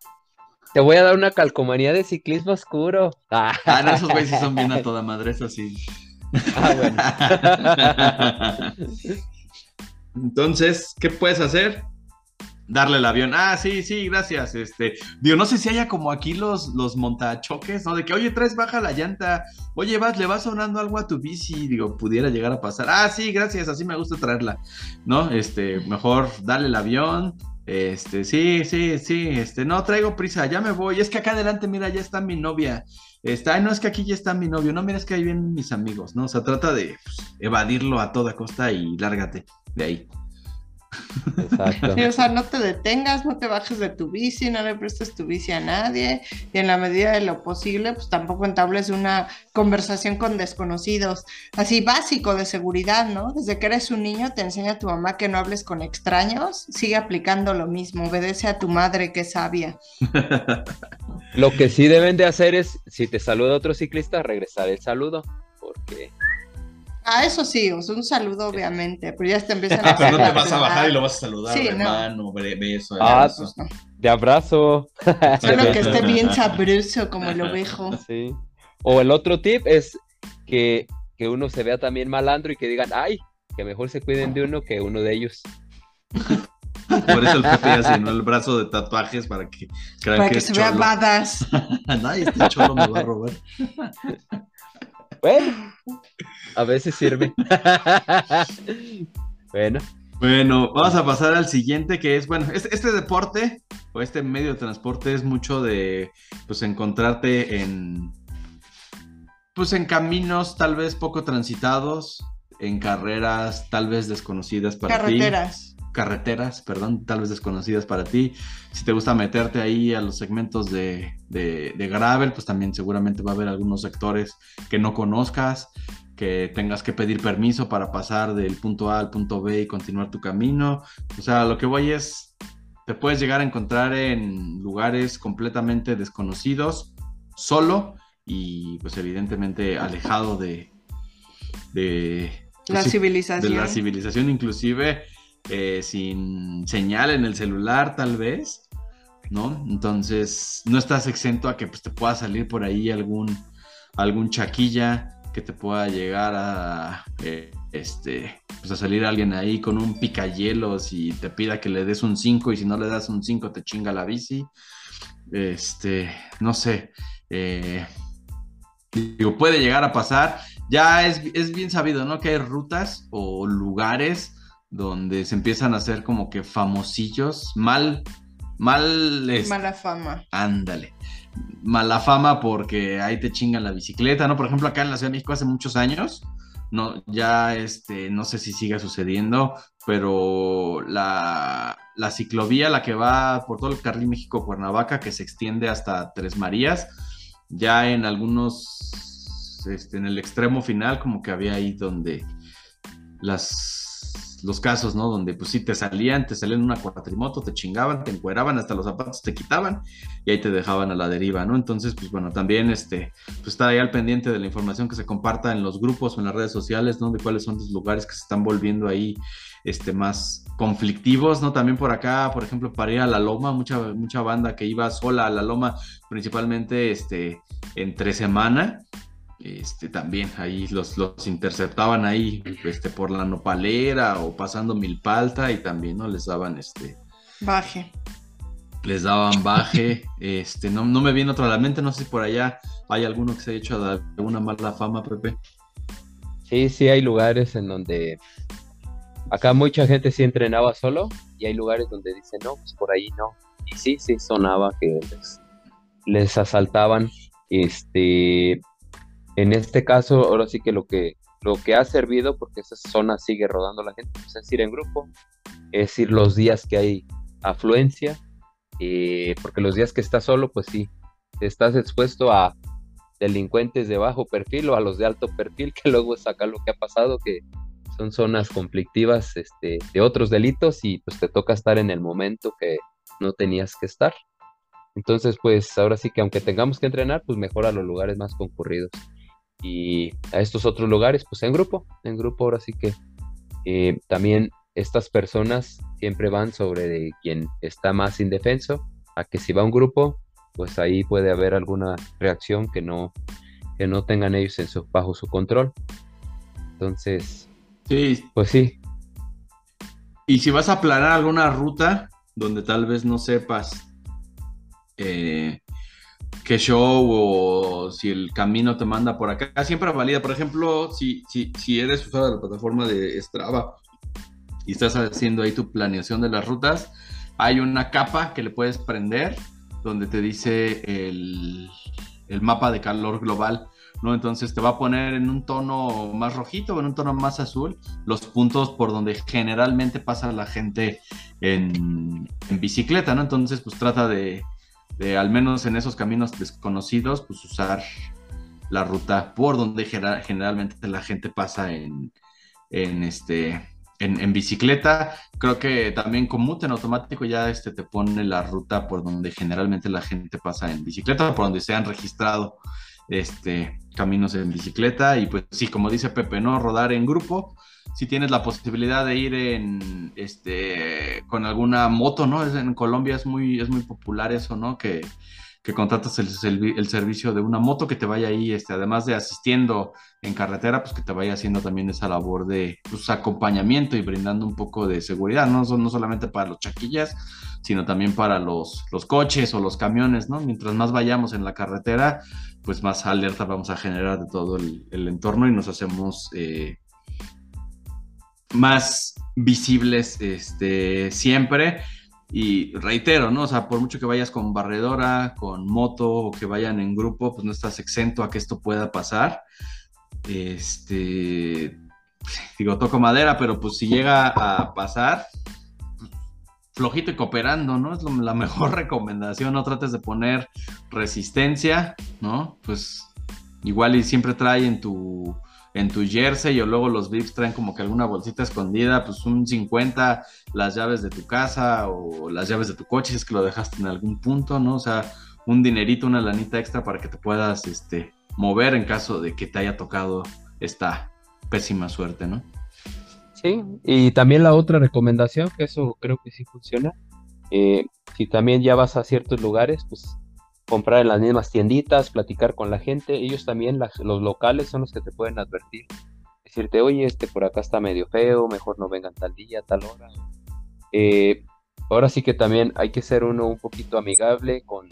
Te voy a dar una calcomanía de ciclismo oscuro. Ah, no, esos güeyes son bien a toda madre, eso sí. ah, bueno. [LAUGHS] Entonces, ¿qué puedes hacer? Darle el avión. Ah, sí, sí, gracias. Este, digo, no sé si haya como aquí los, los montachoques, ¿no? De que, oye, traes baja la llanta. Oye, vas, le vas sonando algo a tu bici. Digo, pudiera llegar a pasar. Ah, sí, gracias, así me gusta traerla. ¿No? Este, mejor dale el avión. Este, sí, sí, sí, este, no traigo prisa, ya me voy. Es que acá adelante, mira, ya está mi novia. Está, no, es que aquí ya está mi novio. No, mira, es que ahí vienen mis amigos, ¿no? O sea, trata de pues, evadirlo a toda costa y lárgate de ahí. Exacto. Sí, o sea, no te detengas, no te bajes de tu bici, no le prestes tu bici a nadie y en la medida de lo posible, pues tampoco entables una conversación con desconocidos. Así básico de seguridad, ¿no? Desde que eres un niño te enseña a tu mamá que no hables con extraños, sigue aplicando lo mismo, obedece a tu madre que es sabia. Lo que sí deben de hacer es, si te saluda otro ciclista, regresar el saludo. Porque Ah, eso sí, o sea, un saludo obviamente, pero ya te empiezan a Ah, pero no te vas a bajar y lo vas a saludar Sí, de no. beso, Ah, abrazo. Pues no. de abrazo. [LAUGHS] Solo que esté bien [LAUGHS] sabroso como el ovejo. Sí. O el otro tip es que, que uno se vea también malandro y que digan, ay, que mejor se cuiden de uno que uno de ellos. [LAUGHS] Por eso el Pepe ya se llenó el brazo de tatuajes para que crean Para que, que es se vea cholo. badass. Ay, este cholo me va a robar. Bueno, a veces sirve. [LAUGHS] bueno, Bueno, vamos a pasar al siguiente que es, bueno, este, este deporte o este medio de transporte es mucho de, pues, encontrarte en, pues, en caminos tal vez poco transitados, en carreras tal vez desconocidas para ti. Carreteras. Carreteras, perdón, tal vez desconocidas para ti. Si te gusta meterte ahí a los segmentos de, de, de gravel, pues también seguramente va a haber algunos sectores que no conozcas, que tengas que pedir permiso para pasar del punto A al punto B y continuar tu camino. O sea, lo que voy es, te puedes llegar a encontrar en lugares completamente desconocidos, solo y pues evidentemente alejado de... de pues, La sí, civilización. de la civilización, inclusive eh, sin señal en el celular, tal vez, ¿no? Entonces, no estás exento a que pues, te pueda salir por ahí algún, algún chaquilla que te pueda llegar a, eh, este, pues, a salir alguien ahí con un picahielos y te pida que le des un 5 y si no le das un 5 te chinga la bici. Este, no sé. eh, digo, puede llegar a pasar. Ya es, es bien sabido, ¿no? Que hay rutas o lugares donde se empiezan a hacer como que famosillos, mal, mal, este, Mala fama. ándale, mala fama porque ahí te chingan la bicicleta, ¿no? Por ejemplo, acá en la Ciudad de México hace muchos años, no, ya, este, no sé si siga sucediendo, pero la, la ciclovía, la que va por todo el carril México-Cuernavaca, que se extiende hasta Tres Marías, ya en algunos, este, en el extremo final, como que había ahí donde las, los casos, ¿no? Donde pues sí te salían, te salían una cuatrimoto, te chingaban, te encueraban, hasta los zapatos te quitaban y ahí te dejaban a la deriva, ¿no? Entonces, pues bueno, también este, pues estar ahí al pendiente de la información que se comparta en los grupos o en las redes sociales, ¿no? De cuáles son los lugares que se están volviendo ahí este, más conflictivos, ¿no? También por acá, por ejemplo, para ir a la loma, mucha, mucha banda que iba sola a la loma, principalmente este, entre semana, este, también ahí los, los interceptaban ahí este, por la nopalera o pasando milpalta y también, ¿no? Les daban este, Baje. les daban baje, [LAUGHS] este, no, no me viene otro a la mente, no sé si por allá hay alguno que se haya hecho de alguna mala fama, Pepe. sí, sí hay lugares en donde acá mucha gente sí entrenaba solo y hay lugares donde dicen, no, pues por ahí no. Y sí, sí sonaba que les, les asaltaban. Este, en este caso, ahora sí que lo que lo que ha servido, porque esa zona sigue rodando la gente, pues es ir en grupo, es ir los días que hay afluencia, eh, porque los días que estás solo, pues sí, estás expuesto a delincuentes de bajo perfil o a los de alto perfil, que [LAUGHS] luego saca lo que ha pasado, que son zonas conflictivas este, de otros delitos y pues te toca estar en el momento que no tenías que estar. Entonces, pues ahora sí que aunque tengamos que entrenar, pues mejor a los lugares más concurridos y a estos otros lugares, pues en grupo, en grupo ahora sí que eh, también estas personas siempre van sobre de quien está más indefenso, a que si va un grupo, pues ahí puede haber alguna reacción que no, que no tengan ellos en su, bajo su control. Entonces, sí. pues sí. Y si vas a planear alguna ruta donde tal vez no sepas eh, qué show o si el camino te manda por acá. Siempre valida. Por ejemplo, si, si, si eres usuario de la plataforma de Strava y estás haciendo ahí tu planeación de las rutas, hay una capa que le puedes prender donde te dice el, el mapa de calor global. ¿no? Entonces te va a poner en un tono más rojito o en un tono más azul los puntos por donde generalmente pasa la gente en, en bicicleta, ¿no? Entonces, pues trata de, al menos en esos caminos desconocidos, pues usar la ruta por donde generalmente la gente pasa en, en este, en, bicicleta. Creo que también con Mute en automático ya este, te pone la ruta por donde generalmente la gente pasa en bicicleta, por donde se han registrado este, caminos en bicicleta. Y pues sí, como dice Pepe, ¿no? Rodar en grupo si tienes la posibilidad de ir en este con alguna moto, ¿no? Es, en Colombia es muy, es muy popular eso, ¿no? Que, que contratas el, el, servicio de una moto que te vaya ahí, este, además de asistiendo en carretera, pues que te vaya haciendo también esa labor de pues, acompañamiento y brindando un poco de seguridad, ¿no? no solamente para los chaquillas, sino también para los, los coches o los camiones, ¿no? Mientras más vayamos en la carretera, pues más alerta vamos a generar de todo el, el entorno y nos hacemos eh, más visibles este, siempre. Y reitero, ¿no? O sea, por mucho que vayas con barredora, con moto o que vayan en grupo, pues no estás exento a que esto pueda pasar. Este, digo, toco madera, pero pues si llega a pasar, flojito y cooperando, ¿no? Es la [LAUGHS] mejor recomendación, no trates de poner resistencia, ¿no? Pues igual y siempre trae en tu en tu jersey o luego los VIPs traen como que alguna bolsita escondida, pues un 50 las llaves de tu casa o las llaves de tu coche si es que lo dejaste en algún punto, ¿no? O sea, un dinerito, una lanita extra para que te puedas este, mover en caso de que te haya tocado esta pésima suerte, ¿no? Sí, y también la otra recomendación, que eso creo que sí funciona, eh, si también ya vas a ciertos lugares, pues comprar en las mismas tienditas, platicar con la gente. Ellos también, los locales, son los que te pueden advertir. Decirte, oye, este por acá está medio feo, mejor no vengan tal día, tal hora. Eh, ahora sí que también hay que ser uno un poquito amigable con,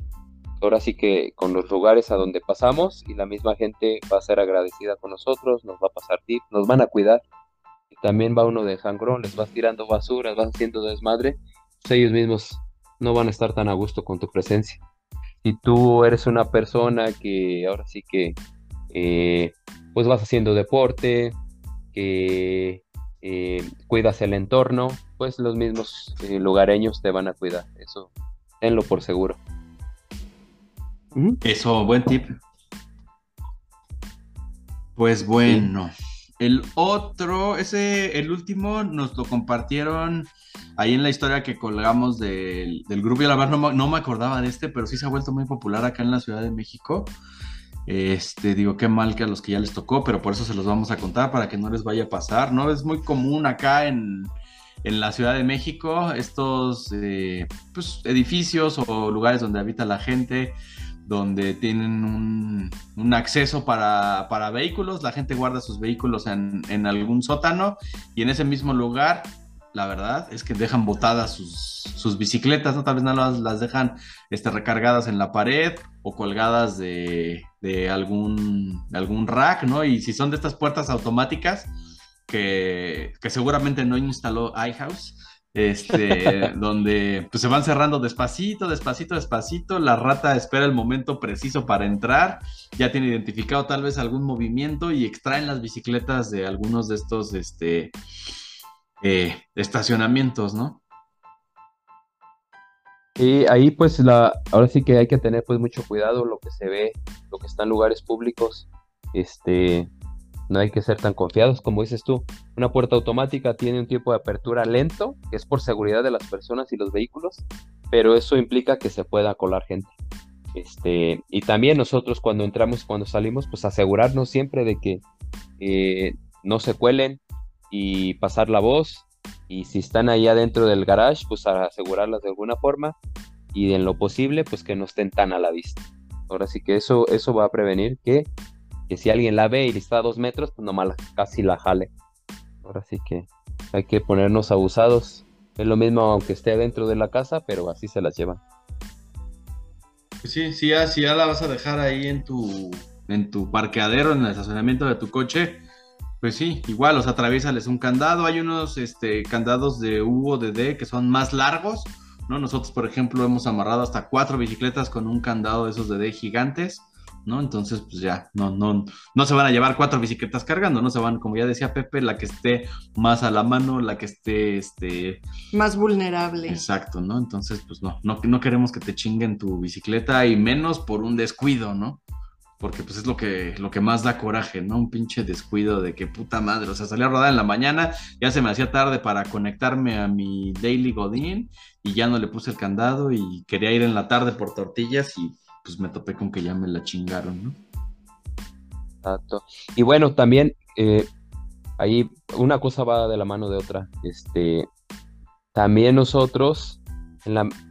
ahora sí que con los lugares a donde pasamos y la misma gente va a ser agradecida con nosotros, nos va a pasar tips, nos van a cuidar. Y también va uno de sangrón, les vas tirando basura, vas haciendo desmadre, pues ellos mismos no van a estar tan a gusto con tu presencia si tú eres una persona que ahora sí que eh, pues vas haciendo deporte, que eh, cuidas el entorno, pues los mismos eh, lugareños te van a cuidar. Eso, tenlo por seguro. Eso, buen tip. Pues bueno. El otro, ese, el último, nos lo compartieron ahí en la historia que colgamos del, grupo. Y la verdad no, me acordaba de este, pero sí se ha vuelto muy popular acá en la Ciudad de México. Este, digo, qué mal que a los que ya les tocó, pero por eso se los vamos a contar para que no les vaya a pasar, ¿no? Es muy común acá en, la Ciudad de México estos eh, pues, edificios o lugares donde habita la gente donde tienen un, acceso para, vehículos, la gente guarda sus vehículos en, algún sótano y en ese mismo lugar, la verdad es que dejan botadas sus, bicicletas, ¿no? Tal vez no las, dejan este, recargadas en la pared o colgadas de, algún, algún rack, ¿no? Y si son de estas puertas automáticas, que, que seguramente no instaló iHouse, este, donde pues, se van cerrando despacito, despacito, despacito. La rata espera el momento preciso para entrar. Ya tiene identificado tal vez algún movimiento y extraen las bicicletas de algunos de estos este, eh, estacionamientos, ¿no? Y ahí pues la, ahora sí que hay que tener pues mucho cuidado lo que se ve, lo que está en lugares públicos, este, no hay que ser tan confiados como dices tú. Una puerta automática tiene un tiempo de apertura lento, que es por seguridad de las personas y los vehículos, pero eso implica que se pueda colar gente. Este, y también nosotros cuando entramos, cuando salimos, pues asegurarnos siempre de que eh, no se cuelen y pasar la voz. Y si están ahí adentro del garage, pues asegurarlas de alguna forma. Y en lo posible, pues que no estén tan a la vista. Ahora sí que eso, eso va a prevenir que que si alguien la ve y está a dos metros, pues nomás casi la jale. Ahora sí que hay que ponernos abusados. Es lo mismo aunque esté dentro de la casa, pero así se las llevan. Pues sí, sí, ya, si ya la vas a dejar ahí en tu, en tu parqueadero, en el estacionamiento de tu coche, pues sí, igual, los atraviesales un candado. Hay unos este, candados de U o de D que son más largos, ¿no? Nosotros, por ejemplo, hemos amarrado hasta cuatro bicicletas con un candado de esos de D gigantes. ¿No? Entonces, pues ya, no, no, no se van a llevar cuatro bicicletas cargando, ¿no? Se van, como ya decía Pepe, la que esté más a la mano, la que esté, este... Más vulnerable. Exacto, ¿no? Entonces, pues no, no, no queremos que te chinguen tu bicicleta y menos por un descuido, ¿no? Porque pues es lo que, lo que más da coraje, ¿no? Un pinche descuido de que puta madre, o sea, salí a rodar en la mañana, ya se me hacía tarde para conectarme a mi Daily Godin y ya no le puse el candado y quería ir en la tarde por tortillas y pues me topé con que ya me la chingaron, ¿no? Exacto. Y bueno, también eh, ahí una cosa va de la mano de otra. Este, también nosotros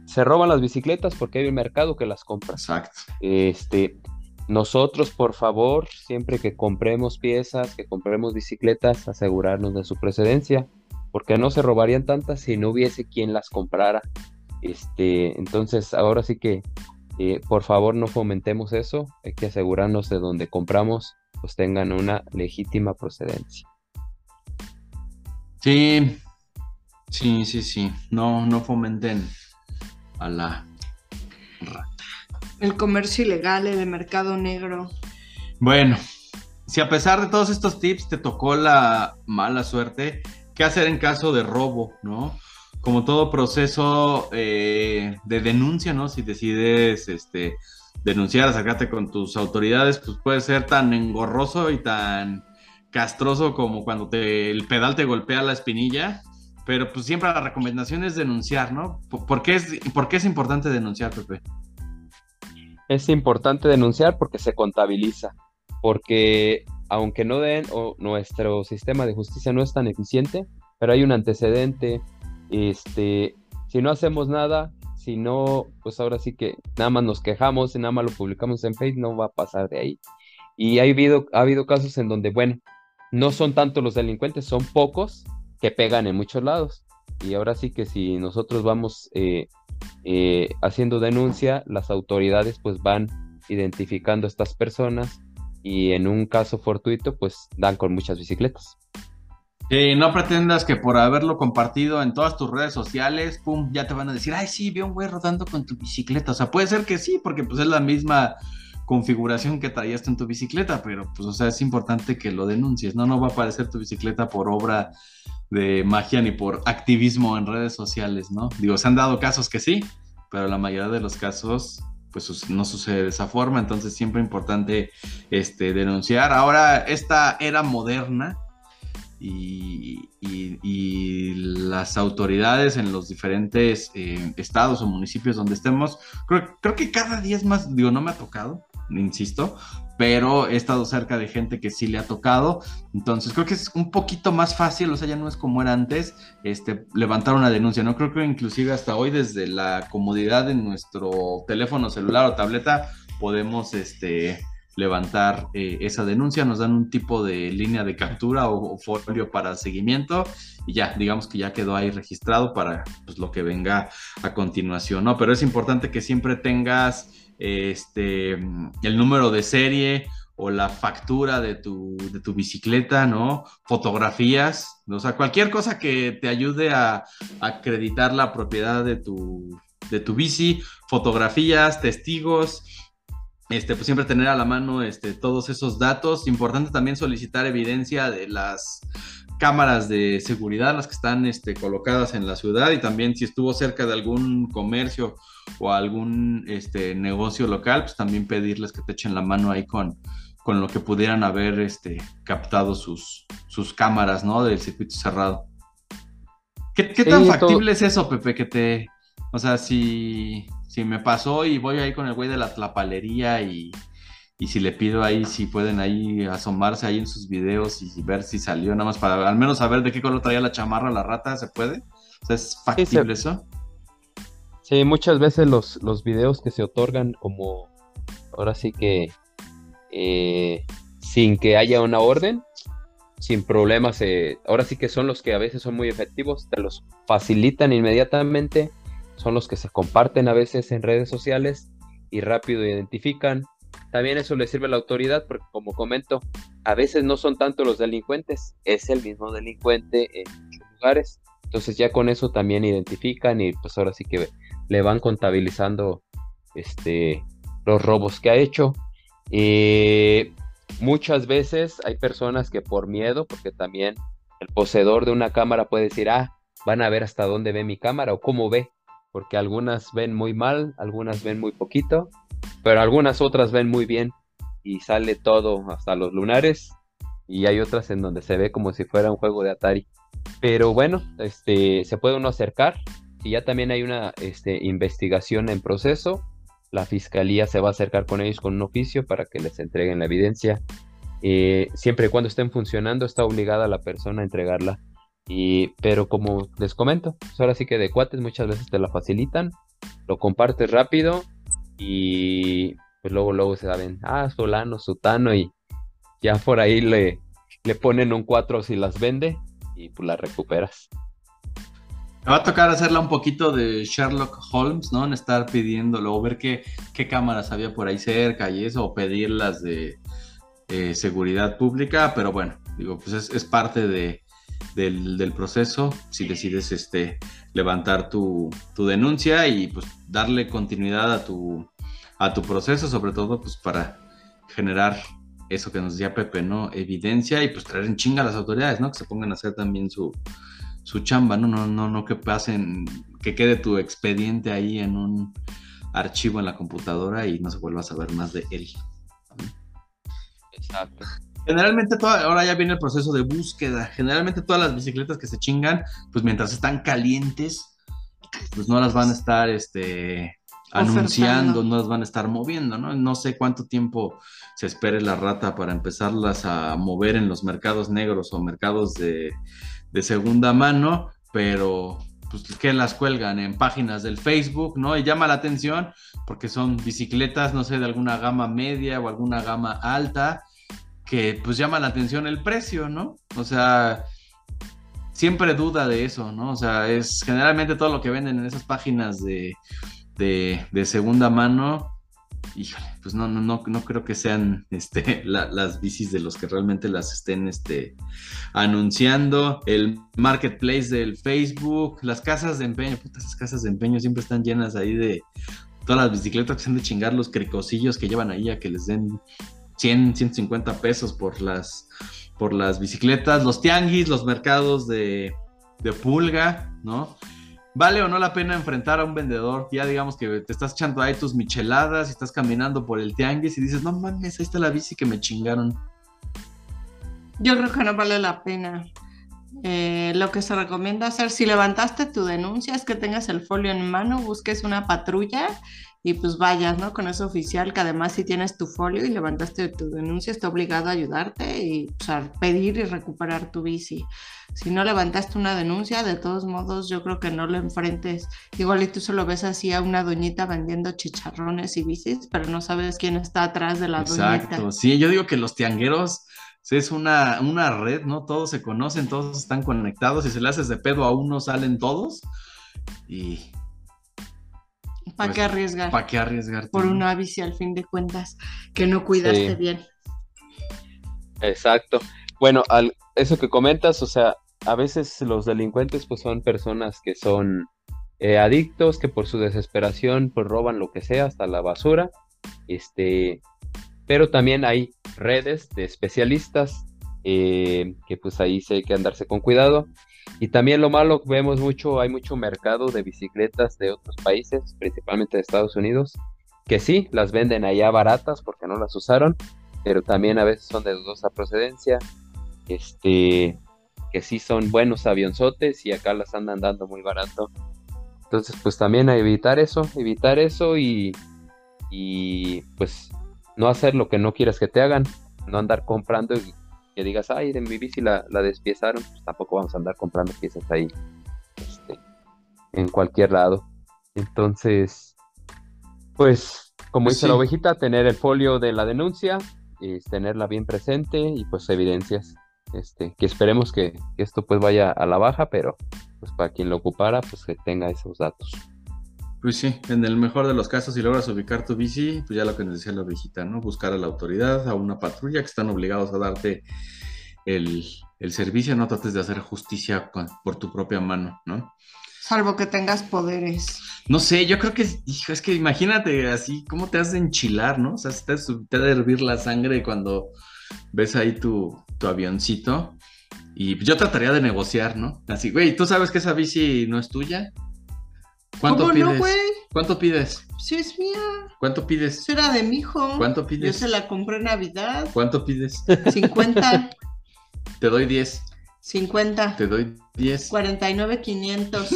se roban las bicicletas porque hay un mercado que las compra. Exacto. Este, nosotros, por favor, siempre que compremos piezas, que compremos bicicletas, asegurarnos de su precedencia, porque no se robarían tantas si no hubiese quien las comprara. Este, entonces, ahora sí que eh, por favor, no fomentemos eso. Hay que asegurarnos de donde compramos, pues tengan una legítima procedencia. Sí, sí, sí, sí. No, no fomenten a la rata. El comercio ilegal, el mercado negro. Bueno, si a pesar de todos estos tips te tocó la mala suerte, ¿qué hacer en caso de robo, no? Como todo proceso eh, de denuncia, ¿no? Si decides este, denunciar, acercarte con tus autoridades, pues puede ser tan engorroso y tan castroso como cuando te, el pedal te golpea la espinilla, pero pues siempre la recomendación es denunciar, ¿no? ¿Por qué es, por qué es importante denunciar, Pepe? Es importante denunciar porque se contabiliza, porque aunque no den, o nuestro sistema de justicia no es tan eficiente, pero hay un antecedente, este, si no hacemos nada, si no, pues ahora sí que nada más nos quejamos y nada más lo publicamos en Facebook, no va a pasar de ahí. Y ha habido, ha habido casos en donde, bueno, no son tanto los delincuentes, son pocos que pegan en muchos lados. Y ahora sí que si nosotros vamos eh, eh, haciendo denuncia, las autoridades pues van identificando a estas personas y en un caso fortuito pues dan con muchas bicicletas. Sí, no pretendas que por haberlo compartido en todas tus redes sociales, pum, ya te van a decir, ay, sí, vi un güey rodando con tu bicicleta. O sea, puede ser que sí, porque pues es la misma configuración que traías en tu bicicleta, pero pues, o sea, es importante que lo denuncies, ¿no? No va a aparecer tu bicicleta por obra de magia ni por activismo en redes sociales, ¿no? Digo, se han dado casos que sí, pero la mayoría de los casos pues no sucede de esa forma, entonces siempre importante este, denunciar. Ahora, esta era moderna, y, las autoridades en los diferentes eh, estados o municipios donde estemos, creo, creo, que cada día es más, digo, no me ha tocado, insisto, pero he estado cerca de gente que sí le ha tocado, entonces creo que es un poquito más fácil, o sea, ya no es como era antes, este, levantar una denuncia, ¿no? Creo que inclusive hasta hoy desde la comodidad de nuestro teléfono celular o tableta podemos, este, levantar eh, esa denuncia, nos dan un tipo de línea de captura o, folio para seguimiento y ya, digamos que ya quedó ahí registrado para pues, lo que venga a continuación, ¿no? Pero es importante que siempre tengas este, el número de serie o la factura de tu, de tu bicicleta, ¿no? Fotografías, o sea, cualquier cosa que te ayude a, a acreditar la propiedad de tu, de tu bici, fotografías, testigos, este, pues siempre tener a la mano este, todos esos datos. Importante también solicitar evidencia de las cámaras de seguridad, las que están este, colocadas en la ciudad y también si estuvo cerca de algún comercio o algún este, negocio local, pues también pedirles que te echen la mano ahí con, con lo que pudieran haber este, captado sus, sus cámaras, ¿no? Del circuito cerrado. ¿Qué, qué tan Sí, factible es eso, Pepe? Que te, o sea, si, si me pasó y voy ahí con el güey de la tlapalería y, y si le pido ahí si pueden ahí asomarse ahí en sus videos y ver si salió, nada más para al menos saber de qué color traía la chamarra la rata, ¿se puede? O sea, ¿es factible eso? Sí, muchas veces los, los videos que se otorgan como ahora sí que eh, sin que haya una orden, sin problemas, eh, ahora sí que son los que a veces son muy efectivos, te los facilitan inmediatamente, son los que se comparten a veces en redes sociales y rápido identifican. También eso le sirve a la autoridad porque como comento, a veces no son tanto los delincuentes, es el mismo delincuente en muchos lugares. Entonces ya con eso también identifican y pues ahora sí que le van contabilizando este, los robos que ha hecho. Eh, muchas veces hay personas que por miedo, porque también el poseedor de una cámara puede decir, ah, van a ver hasta dónde ve mi cámara o cómo ve, porque algunas ven muy mal, algunas ven muy poquito, pero algunas otras ven muy bien y sale todo hasta los lunares y hay otras en donde se ve como si fuera un juego de Atari. Pero bueno, este, se puede uno acercar y ya también hay una este, investigación en proceso. La fiscalía se va a acercar con ellos con un oficio para que les entreguen la evidencia. Eh, siempre y cuando estén funcionando, está obligada la persona a entregarla. Y, pero como les comento, pues ahora sí que de cuates muchas veces te la facilitan, lo compartes rápido y pues luego luego se saben, ah, fulano, sutano y ya por ahí le, le ponen un 4 si las vende y pues las recuperas. Me va a tocar hacerla un poquito de Sherlock Holmes, ¿no? En estar pidiéndolo, ver qué, qué cámaras había por ahí cerca y eso, o pedirlas de eh, seguridad pública, pero bueno, digo, pues es, es parte de, del, del, proceso, si decides este, levantar tu, tu, denuncia y pues darle continuidad a tu, a tu proceso, sobre todo pues para generar eso que nos decía Pepe, ¿no? Evidencia y pues traer en chinga a las autoridades, ¿no? Que se pongan a hacer también su, su chamba, ¿no? No, no, no que pasen, que quede tu expediente ahí en un archivo en la computadora y no se vuelva a saber más de él. Exacto. Generalmente, toda, ahora ya viene el proceso de búsqueda. Generalmente todas las bicicletas que se chingan, pues mientras están calientes, pues no las van a estar este, anunciando, no las van a estar moviendo, ¿no? No sé cuánto tiempo se espere la rata para empezarlas a mover en los mercados negros o mercados de, de segunda mano, pero pues que las cuelgan en páginas del Facebook, ¿no? Y llama la atención porque son bicicletas, no sé, de alguna gama media o alguna gama alta, que pues llama la atención el precio, ¿no? O sea, siempre duda de eso, ¿no? O sea, es generalmente todo lo que venden en esas páginas de, de, segunda mano, híjole, pues no, no, no, no creo que sean [LAUGHS] este, la, las bicis de los que realmente las estén este, anunciando. El marketplace del Facebook, las casas de empeño, puta, esas casas de empeño siempre están llenas ahí de todas las bicicletas que se han de chingar los cricosillos que llevan ahí a que les den 100, 150 pesos por las, por las bicicletas, los tianguis, los mercados de, de pulga, ¿no? ¿Vale o no la pena enfrentar a un vendedor? Ya digamos que te estás echando ahí tus micheladas y estás caminando por el tianguis y dices, no mames, ahí está la bici que me chingaron. Yo creo que no vale la pena. Eh, lo que se recomienda hacer, si levantaste tu denuncia, es que tengas el folio en mano, busques una patrulla y pues vayas, ¿no? Con ese oficial que además si tienes tu folio y levantaste tu denuncia, está obligado a ayudarte y o sea, pedir y recuperar tu bici. Si no levantaste una denuncia, de todos modos yo creo que no lo enfrentes. Igual y tú solo ves así a una doñita vendiendo chicharrones y bicis, pero no sabes quién está atrás de la Exacto. doñita. Exacto, sí, yo digo que los tiangueros es una, una red, ¿no? Todos se conocen, todos están conectados y si le haces de pedo a uno salen todos y... ¿Para pues, qué arriesgar? ¿Para qué arriesgar? Por una bici al fin de cuentas que no cuidaste Sí. bien. Exacto. Bueno, al, eso que comentas, o sea, a veces los delincuentes pues son personas que son eh, adictos, que por su desesperación pues roban lo que sea, hasta la basura, este, pero también hay redes de especialistas eh, que pues ahí sí hay que andarse con cuidado. Y también lo malo, vemos mucho, hay mucho mercado de bicicletas de otros países, principalmente de Estados Unidos, que sí, las venden allá baratas porque no las usaron, pero también a veces son de dudosa procedencia, este, que sí son buenos avionzotes y acá las andan dando muy barato. Entonces, pues también a evitar eso, evitar eso y, y pues no hacer lo que no quieras que te hagan, no andar comprando y que digas, ay, en mi bici la, la despiezaron, pues tampoco vamos a andar comprando piezas ahí este, en cualquier lado. Entonces, pues, como Pues dice sí. la ovejita, tener el folio de la denuncia, es tenerla bien presente y pues evidencias. Este, que esperemos que, que esto pues vaya a la baja, pero pues para quien lo ocupara, pues que tenga esos datos. Pues sí, en el mejor de los casos, si logras ubicar tu bici, pues ya lo que nos decía la ovejita, ¿no? Buscar a la autoridad, a una patrulla que están obligados a darte el, el servicio, no trates de hacer justicia con- por tu propia mano, ¿no? Salvo que tengas poderes. No sé, yo creo que, hijo, es que imagínate así, cómo te has de enchilar, ¿no? O sea, te, te ha de hervir la sangre cuando ves ahí tu, tu avioncito. Y yo trataría de negociar, ¿no? Así, güey, ¿tú sabes que esa bici no es tuya? ¿Cuánto ¿Cómo pides? no, güey? ¿Cuánto pides? Sí, es mía. ¿Cuánto pides? Eso era de mi hijo. ¿Cuánto Yo pides? se la compré en Navidad. ¿Cuánto pides? 50, [LAUGHS] Te doy 10. 50, Te doy 10. 49, 500.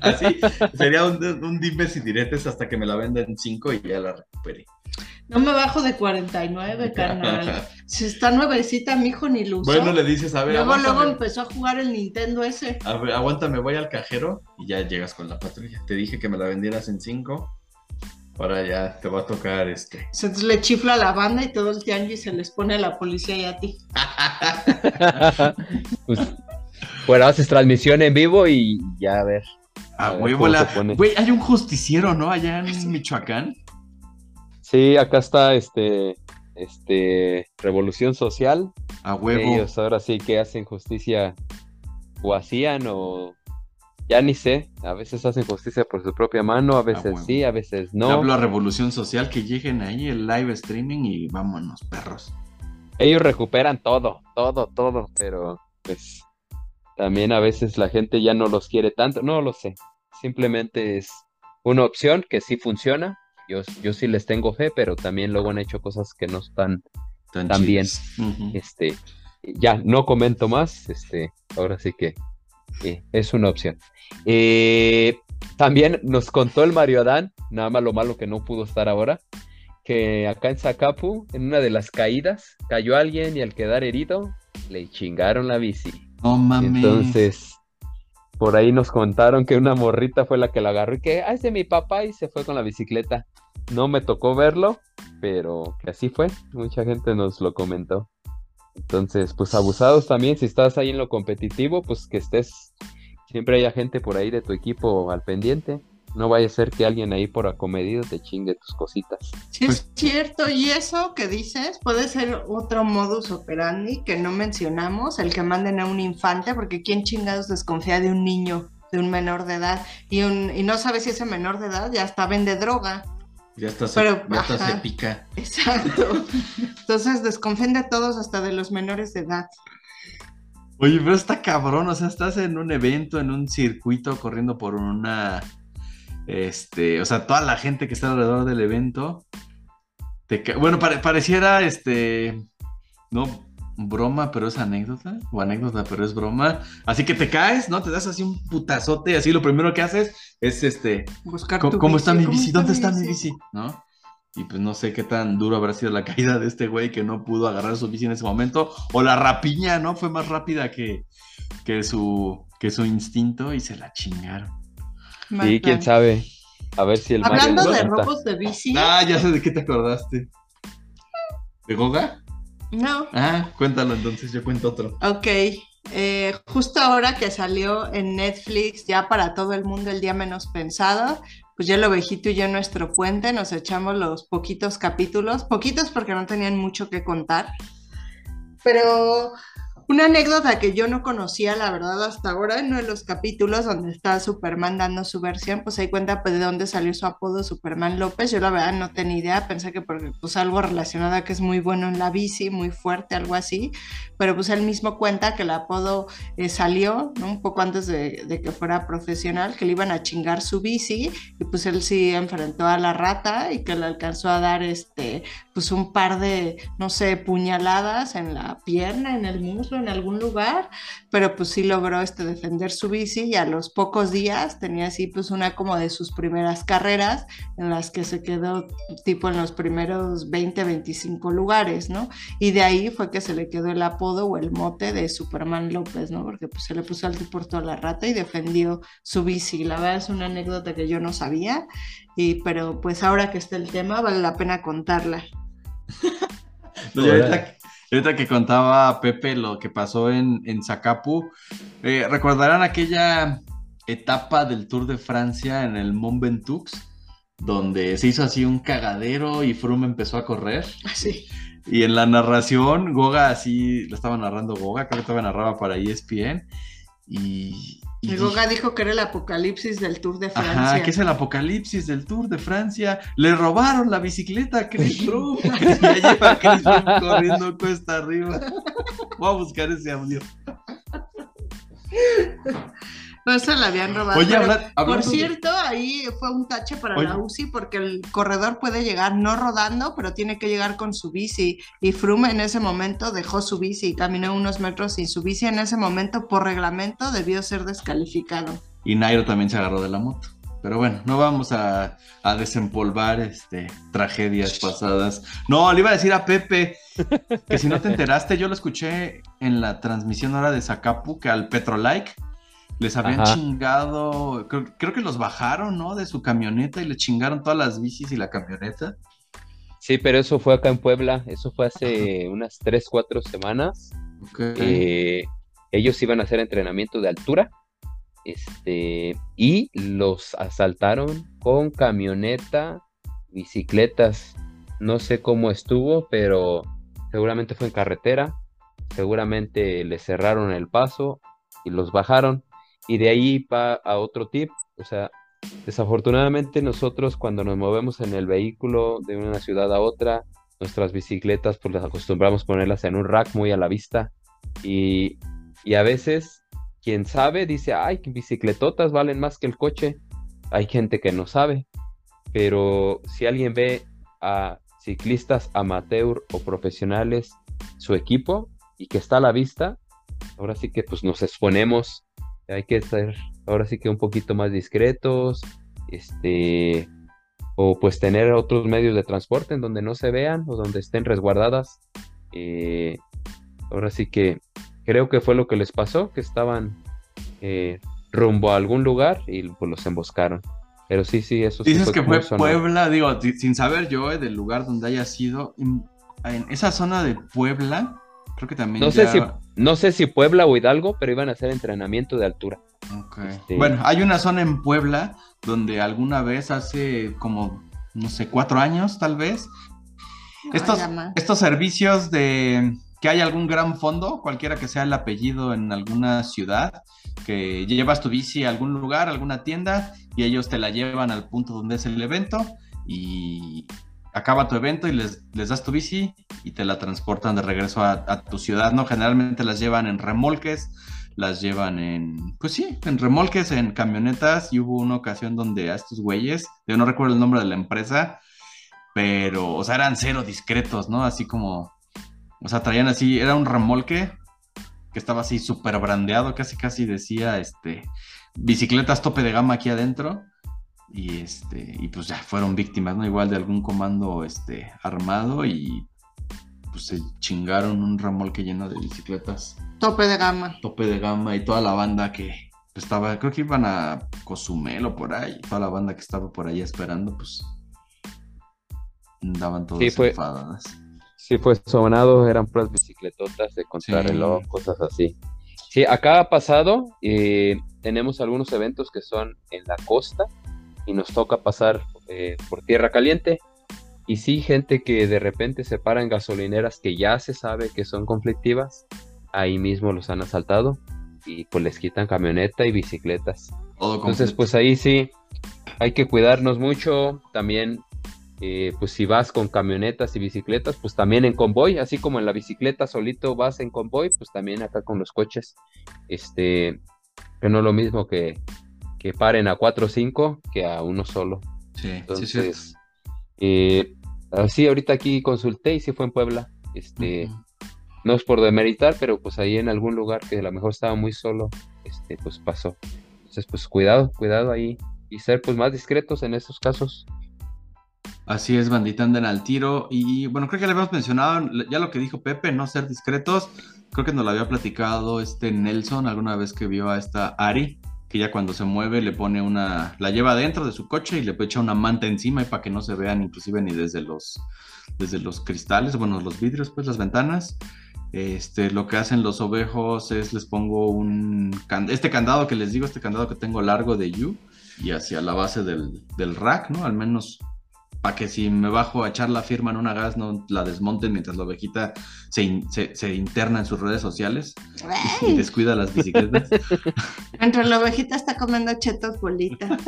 Así sería un, un dimes y diretes hasta que me la venden 5 y ya la recupere. No me bajo de 49, [LAUGHS] carnal. Si está nuevecita, mi hijo ni usó. Bueno, le dices, a ver, luego, luego empezó a jugar el Nintendo ese. a ver, aguántame, voy al cajero y ya llegas con la patrulla. Te dije que me la vendieras en 5. Ahora ya te va a tocar este. Entonces le chifla a la banda y todo el tianguis se les pone a la policía y a ti. [LAUGHS] pues, bueno, haces transmisión en vivo y ya a ver. A A huevo la. Güey, hay un justiciero, ¿no? Allá en Michoacán. Sí, acá está este, este, Revolución Social. A huevo. Ellos ahora sí que hacen justicia o hacían o ya ni sé. A veces hacen justicia por su propia mano, a veces sí, a veces Le no. Hablo a Revolución Social que lleguen ahí el live streaming y vámonos, perros. Ellos recuperan todo, todo, todo, pero pues también a veces la gente ya no los quiere tanto. No lo sé. Simplemente es una opción que sí funciona. Yo, yo sí les tengo fe, pero también luego han hecho cosas que no están Tan. Ujú. este, ya no comento más, este, ahora sí que eh, es una opción. Eh, también nos contó el Mario Adán, nada más lo malo que no pudo estar ahora, que acá en Zacapu, en una de las caídas, cayó alguien y al quedar herido, le chingaron la bici. No mames. Entonces, por ahí nos contaron que una morrita fue la que la agarró y que, ah, es de mi papá y se fue con la bicicleta. No me tocó verlo, pero que así fue. Mucha gente nos lo comentó. Entonces, pues abusados también, si estás ahí en lo competitivo, pues que estés, siempre haya gente por ahí de tu equipo al pendiente. No vaya a ser que alguien ahí por acomedido te chingue tus cositas. Sí, Pues- es cierto. Y eso que dices puede ser otro modus operandi que no mencionamos, el que manden a un infante, porque ¿quién chingados desconfía de un niño, de un menor de edad? Y, un, y no sabe si ese menor de edad ya hasta vende droga. Ya hasta se, Pero, ya hasta ajá. se pica. Exacto. Entonces desconfíen de todos, hasta de los menores de edad. Oye, pero está cabrón, o sea, estás en un evento, en un circuito, corriendo por una, este, o sea, toda la gente que está alrededor del evento, te bueno, pare- pareciera, este, no, broma, pero es anécdota, o anécdota, pero es broma, así que te caes, ¿no? Te das así un putazote, y así lo primero que haces es, este, Buscar ¿cómo, tu cómo está mi bici? ¿Dónde está mi bici? bici? ¿No? Y pues no sé qué tan duro habrá sido la [LAUGHS] caída de este güey que no pudo agarrar su bici en ese momento. O la rapiña, ¿no? Fue más rápida que, que, su, que su instinto y se la chingaron. Sí, quién sabe. A ver si el Hablando de robos de bici, Ah, ya sé de qué te acordaste. ¿De Goga? no, Ah, cuéntalo entonces, yo cuento otro. Ok, eh, justo ahora que salió en Netflix, ya para todo el mundo el día menos pensado, pues ya lo ovejito y yo en nuestro puente nos echamos los poquitos capítulos, poquitos porque no tenían mucho que contar, Pero una anécdota que yo no conocía, la verdad, hasta ahora, en uno de los capítulos donde está Superman dando su versión, pues ahí cuenta pues, de dónde salió su apodo Superman López. Yo la verdad no tenía idea, pensé que porque pues algo relacionado a que es muy bueno en la bici, muy fuerte, algo así. Pero pues él mismo cuenta que el apodo eh, salió un poco antes de, de, que fuera profesional, que le iban a chingar su bici y pues él sí enfrentó a la rata y que le alcanzó a dar este pues un par de, no sé, puñaladas en la pierna, en el muslo en algún lugar, pero pues sí logró este, defender su bici y a los pocos días tenía así pues una como de sus primeras carreras en las que se quedó tipo en los primeros 20, 25 lugares, ¿no? Y de ahí fue que se le quedó el apodo o el mote de Superman López, ¿no? Porque pues se le puso al por toda la rata y defendió su bici. La verdad es una anécdota que yo no sabía, y, pero pues ahora que está el tema vale la pena contarla. Pues ahorita, ahorita, que contaba Pepe lo que pasó en, en Zacapu, eh, ¿recordarán aquella etapa del Tour de Francia en el Mont Ventoux? Donde se hizo así un cagadero y Froome empezó a correr. Sí. Y en la narración, Goga así, lo estaba narrando Goga, creo que estaba narraba para ESPN. Y, y Goga dijo que era el apocalipsis del Tour de Francia. Ajá, que es el apocalipsis del Tour de Francia. Le robaron la bicicleta a Chris [LAUGHS] y ya lleva a Chris Froome corriendo cuesta arriba. Voy a buscar ese audio. [LAUGHS] No se la habían robado. Oye, habla, por cierto, ahí fue un tache para Oye. la UCI porque el corredor puede llegar no rodando, pero tiene que llegar con su bici. Y Froome en ese momento dejó su bici y caminó unos metros sin su bici. En ese momento, por reglamento, debió ser descalificado. Y Nairo también se agarró de la moto. Pero bueno, no vamos a, a desempolvar este, tragedias pasadas. No, le iba a decir a Pepe que si no te enteraste, yo lo escuché en la transmisión ahora de Zacapu, que al Petrolike les habían Ajá. chingado, creo, creo, que los bajaron, ¿no? De su camioneta y le chingaron todas las bicis y la camioneta. Sí, pero eso fue acá en Puebla, eso fue hace unas 3, 4 semanas. Okay. Eh, ellos iban a hacer entrenamiento de altura este, y los asaltaron con camioneta, bicicletas. No sé cómo estuvo, pero seguramente fue en carretera. Seguramente les cerraron el paso y los bajaron. Y de ahí va a otro tip, o sea, desafortunadamente nosotros cuando nos movemos en el vehículo de una ciudad a otra, nuestras bicicletas pues las acostumbramos ponerlas en un rack muy a la vista y, y a veces quien sabe dice, ay, bicicletotas valen más que el coche. Hay gente que no sabe, pero si alguien ve a ciclistas amateur o profesionales su equipo y que está a la vista, ahora sí que pues nos exponemos hay que ser ahora sí que un poquito más discretos, este, o pues tener otros medios de transporte en donde no se vean o donde estén resguardadas. Eh, ahora sí que creo que fue lo que les pasó, que estaban eh, rumbo a algún lugar y pues los emboscaron. Pero sí, sí, eso Dices sí que fue Puebla, digo, sin saber yo eh, del lugar donde haya sido, en, en esa zona de Puebla, creo que también no ya... sé si no sé si Puebla o Hidalgo, pero iban a hacer entrenamiento de altura. Okay. Este... Bueno, hay una zona en Puebla donde alguna vez hace como, no sé, cuatro años tal vez, estos, estos servicios de que hay algún gran fondo, cualquiera que sea el apellido en alguna ciudad, que llevas tu bici a algún lugar, a alguna tienda, y ellos te la llevan al punto donde es el evento y acaba tu evento y les, les, das tu bici y te la transportan de regreso a, a, tu ciudad, ¿no? Generalmente las llevan en remolques, las llevan en, pues sí, en remolques, en camionetas, y hubo una ocasión donde a estos güeyes, yo no recuerdo el nombre de la empresa, pero, o sea, eran cero discretos, ¿no? Así como, o sea, traían así, era un remolque que estaba así súper brandeado, casi casi decía, este, bicicletas tope de gama aquí adentro, y este y pues ya fueron víctimas no igual de algún comando este armado y pues se chingaron un remolque lleno de bicicletas. Tope de gama. Tope de gama y toda la banda que pues, estaba creo que iban a Cozumel o por ahí toda la banda que estaba por ahí esperando pues andaban todos sí, fue, enfadadas. Sí fue sonado eran puras bicicletotas de contrarreloj sí. cosas así. Sí acá ha pasado eh, tenemos algunos eventos que son en la costa y nos toca pasar eh, por tierra caliente Y sí, gente que de repente se para en gasolineras que ya se sabe que son conflictivas, ahí mismo los han asaltado y pues les quitan camioneta y bicicletas. Todo Entonces, pues ahí sí, hay que cuidarnos mucho. También, eh, pues si vas con camionetas y bicicletas, pues también en convoy, así como en la bicicleta solito vas en convoy, pues también acá con los coches. Este, que no es lo mismo que, que paren a cuatro o cinco que a uno solo. Sí, sí, sí. Entonces, eh, así ahorita aquí consulté y sí fue en Puebla. Este, no es por demeritar, pero pues ahí en algún lugar que a lo mejor estaba muy solo, este, pues pasó. Entonces, pues cuidado, cuidado ahí y ser pues más discretos en estos casos. Así es, bandita, anden al tiro. Y bueno, creo que le habíamos mencionado ya lo que dijo Pepe, no ser discretos. Creo que nos lo había platicado este Nelson alguna vez que vio a esta Ari, que ya cuando se mueve le pone una, la lleva dentro de su coche y le echa una manta encima y para que no se vean inclusive ni desde los, desde los cristales, bueno, los vidrios, pues las ventanas. Este, lo que hacen los ovejos es les pongo un, este candado que les digo, este candado que tengo largo de You y hacia la base del, del rack, ¿no? Al menos para que si me bajo a echar la firma en una gas no la desmonten mientras la ovejita se, in- se- se interna en sus redes sociales y descuida las bicicletas. [LAUGHS] Entre la ovejita está comiendo chetos bolita.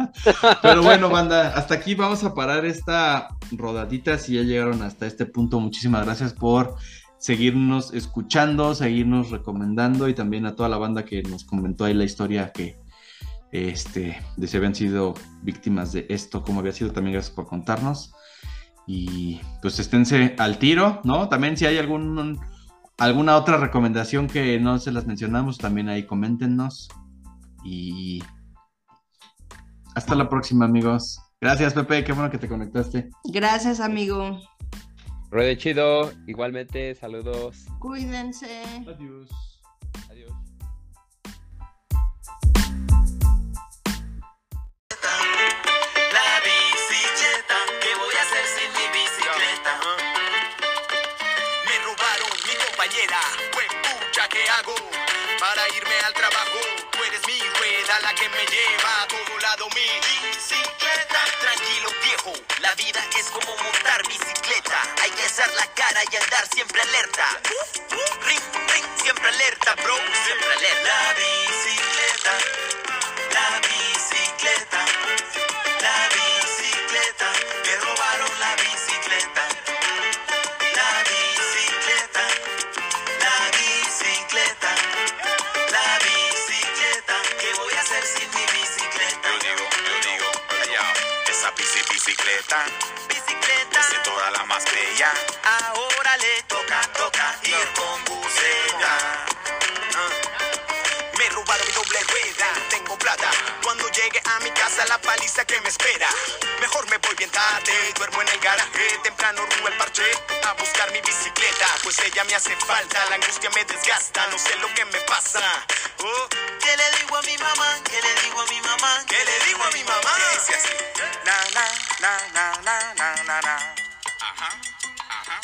[LAUGHS] Pero bueno, banda, hasta aquí vamos a parar esta rodadita. Si ya llegaron hasta este punto, muchísimas gracias por seguirnos escuchando, seguirnos recomendando y también a toda la banda que nos comentó ahí la historia que este, de si habían sido víctimas de esto, como había sido, también gracias por contarnos. Y pues esténse al tiro, ¿no? También si hay algún, alguna otra recomendación que no se las mencionamos, también ahí coméntenos. Y hasta la próxima, amigos. Gracias, Pepe, qué bueno que te conectaste. Gracias, amigo. Ruede chido, igualmente, saludos. Cuídense. Adiós. Adiós. Irme al trabajo, tú eres mi rueda, la que me lleva a todo lado mi bicicleta. Tranquilo viejo, la vida es como montar bicicleta. Hay que hacer la cara y andar siempre alerta. Ring, ring, siempre alerta, bro, siempre alerta. La bicicleta, bicicleta, bicicleta, de toda la más bella. Ahora le toca, toca ir con buceta. Doble rueda, tengo plata. Cuando llegue a mi casa la paliza que me espera. Mejor me voy bien tarde, duermo en el garaje, temprano rumbo al parche a buscar mi bicicleta, pues ella me hace falta, la angustia me desgasta, no sé lo que me pasa. Oh, ¿Qué le digo a mi mamá? ¿Qué le digo a mi mamá? ¿Qué le digo a mi mamá? Dice así. Na na na na na na na na. Ajá, ajá.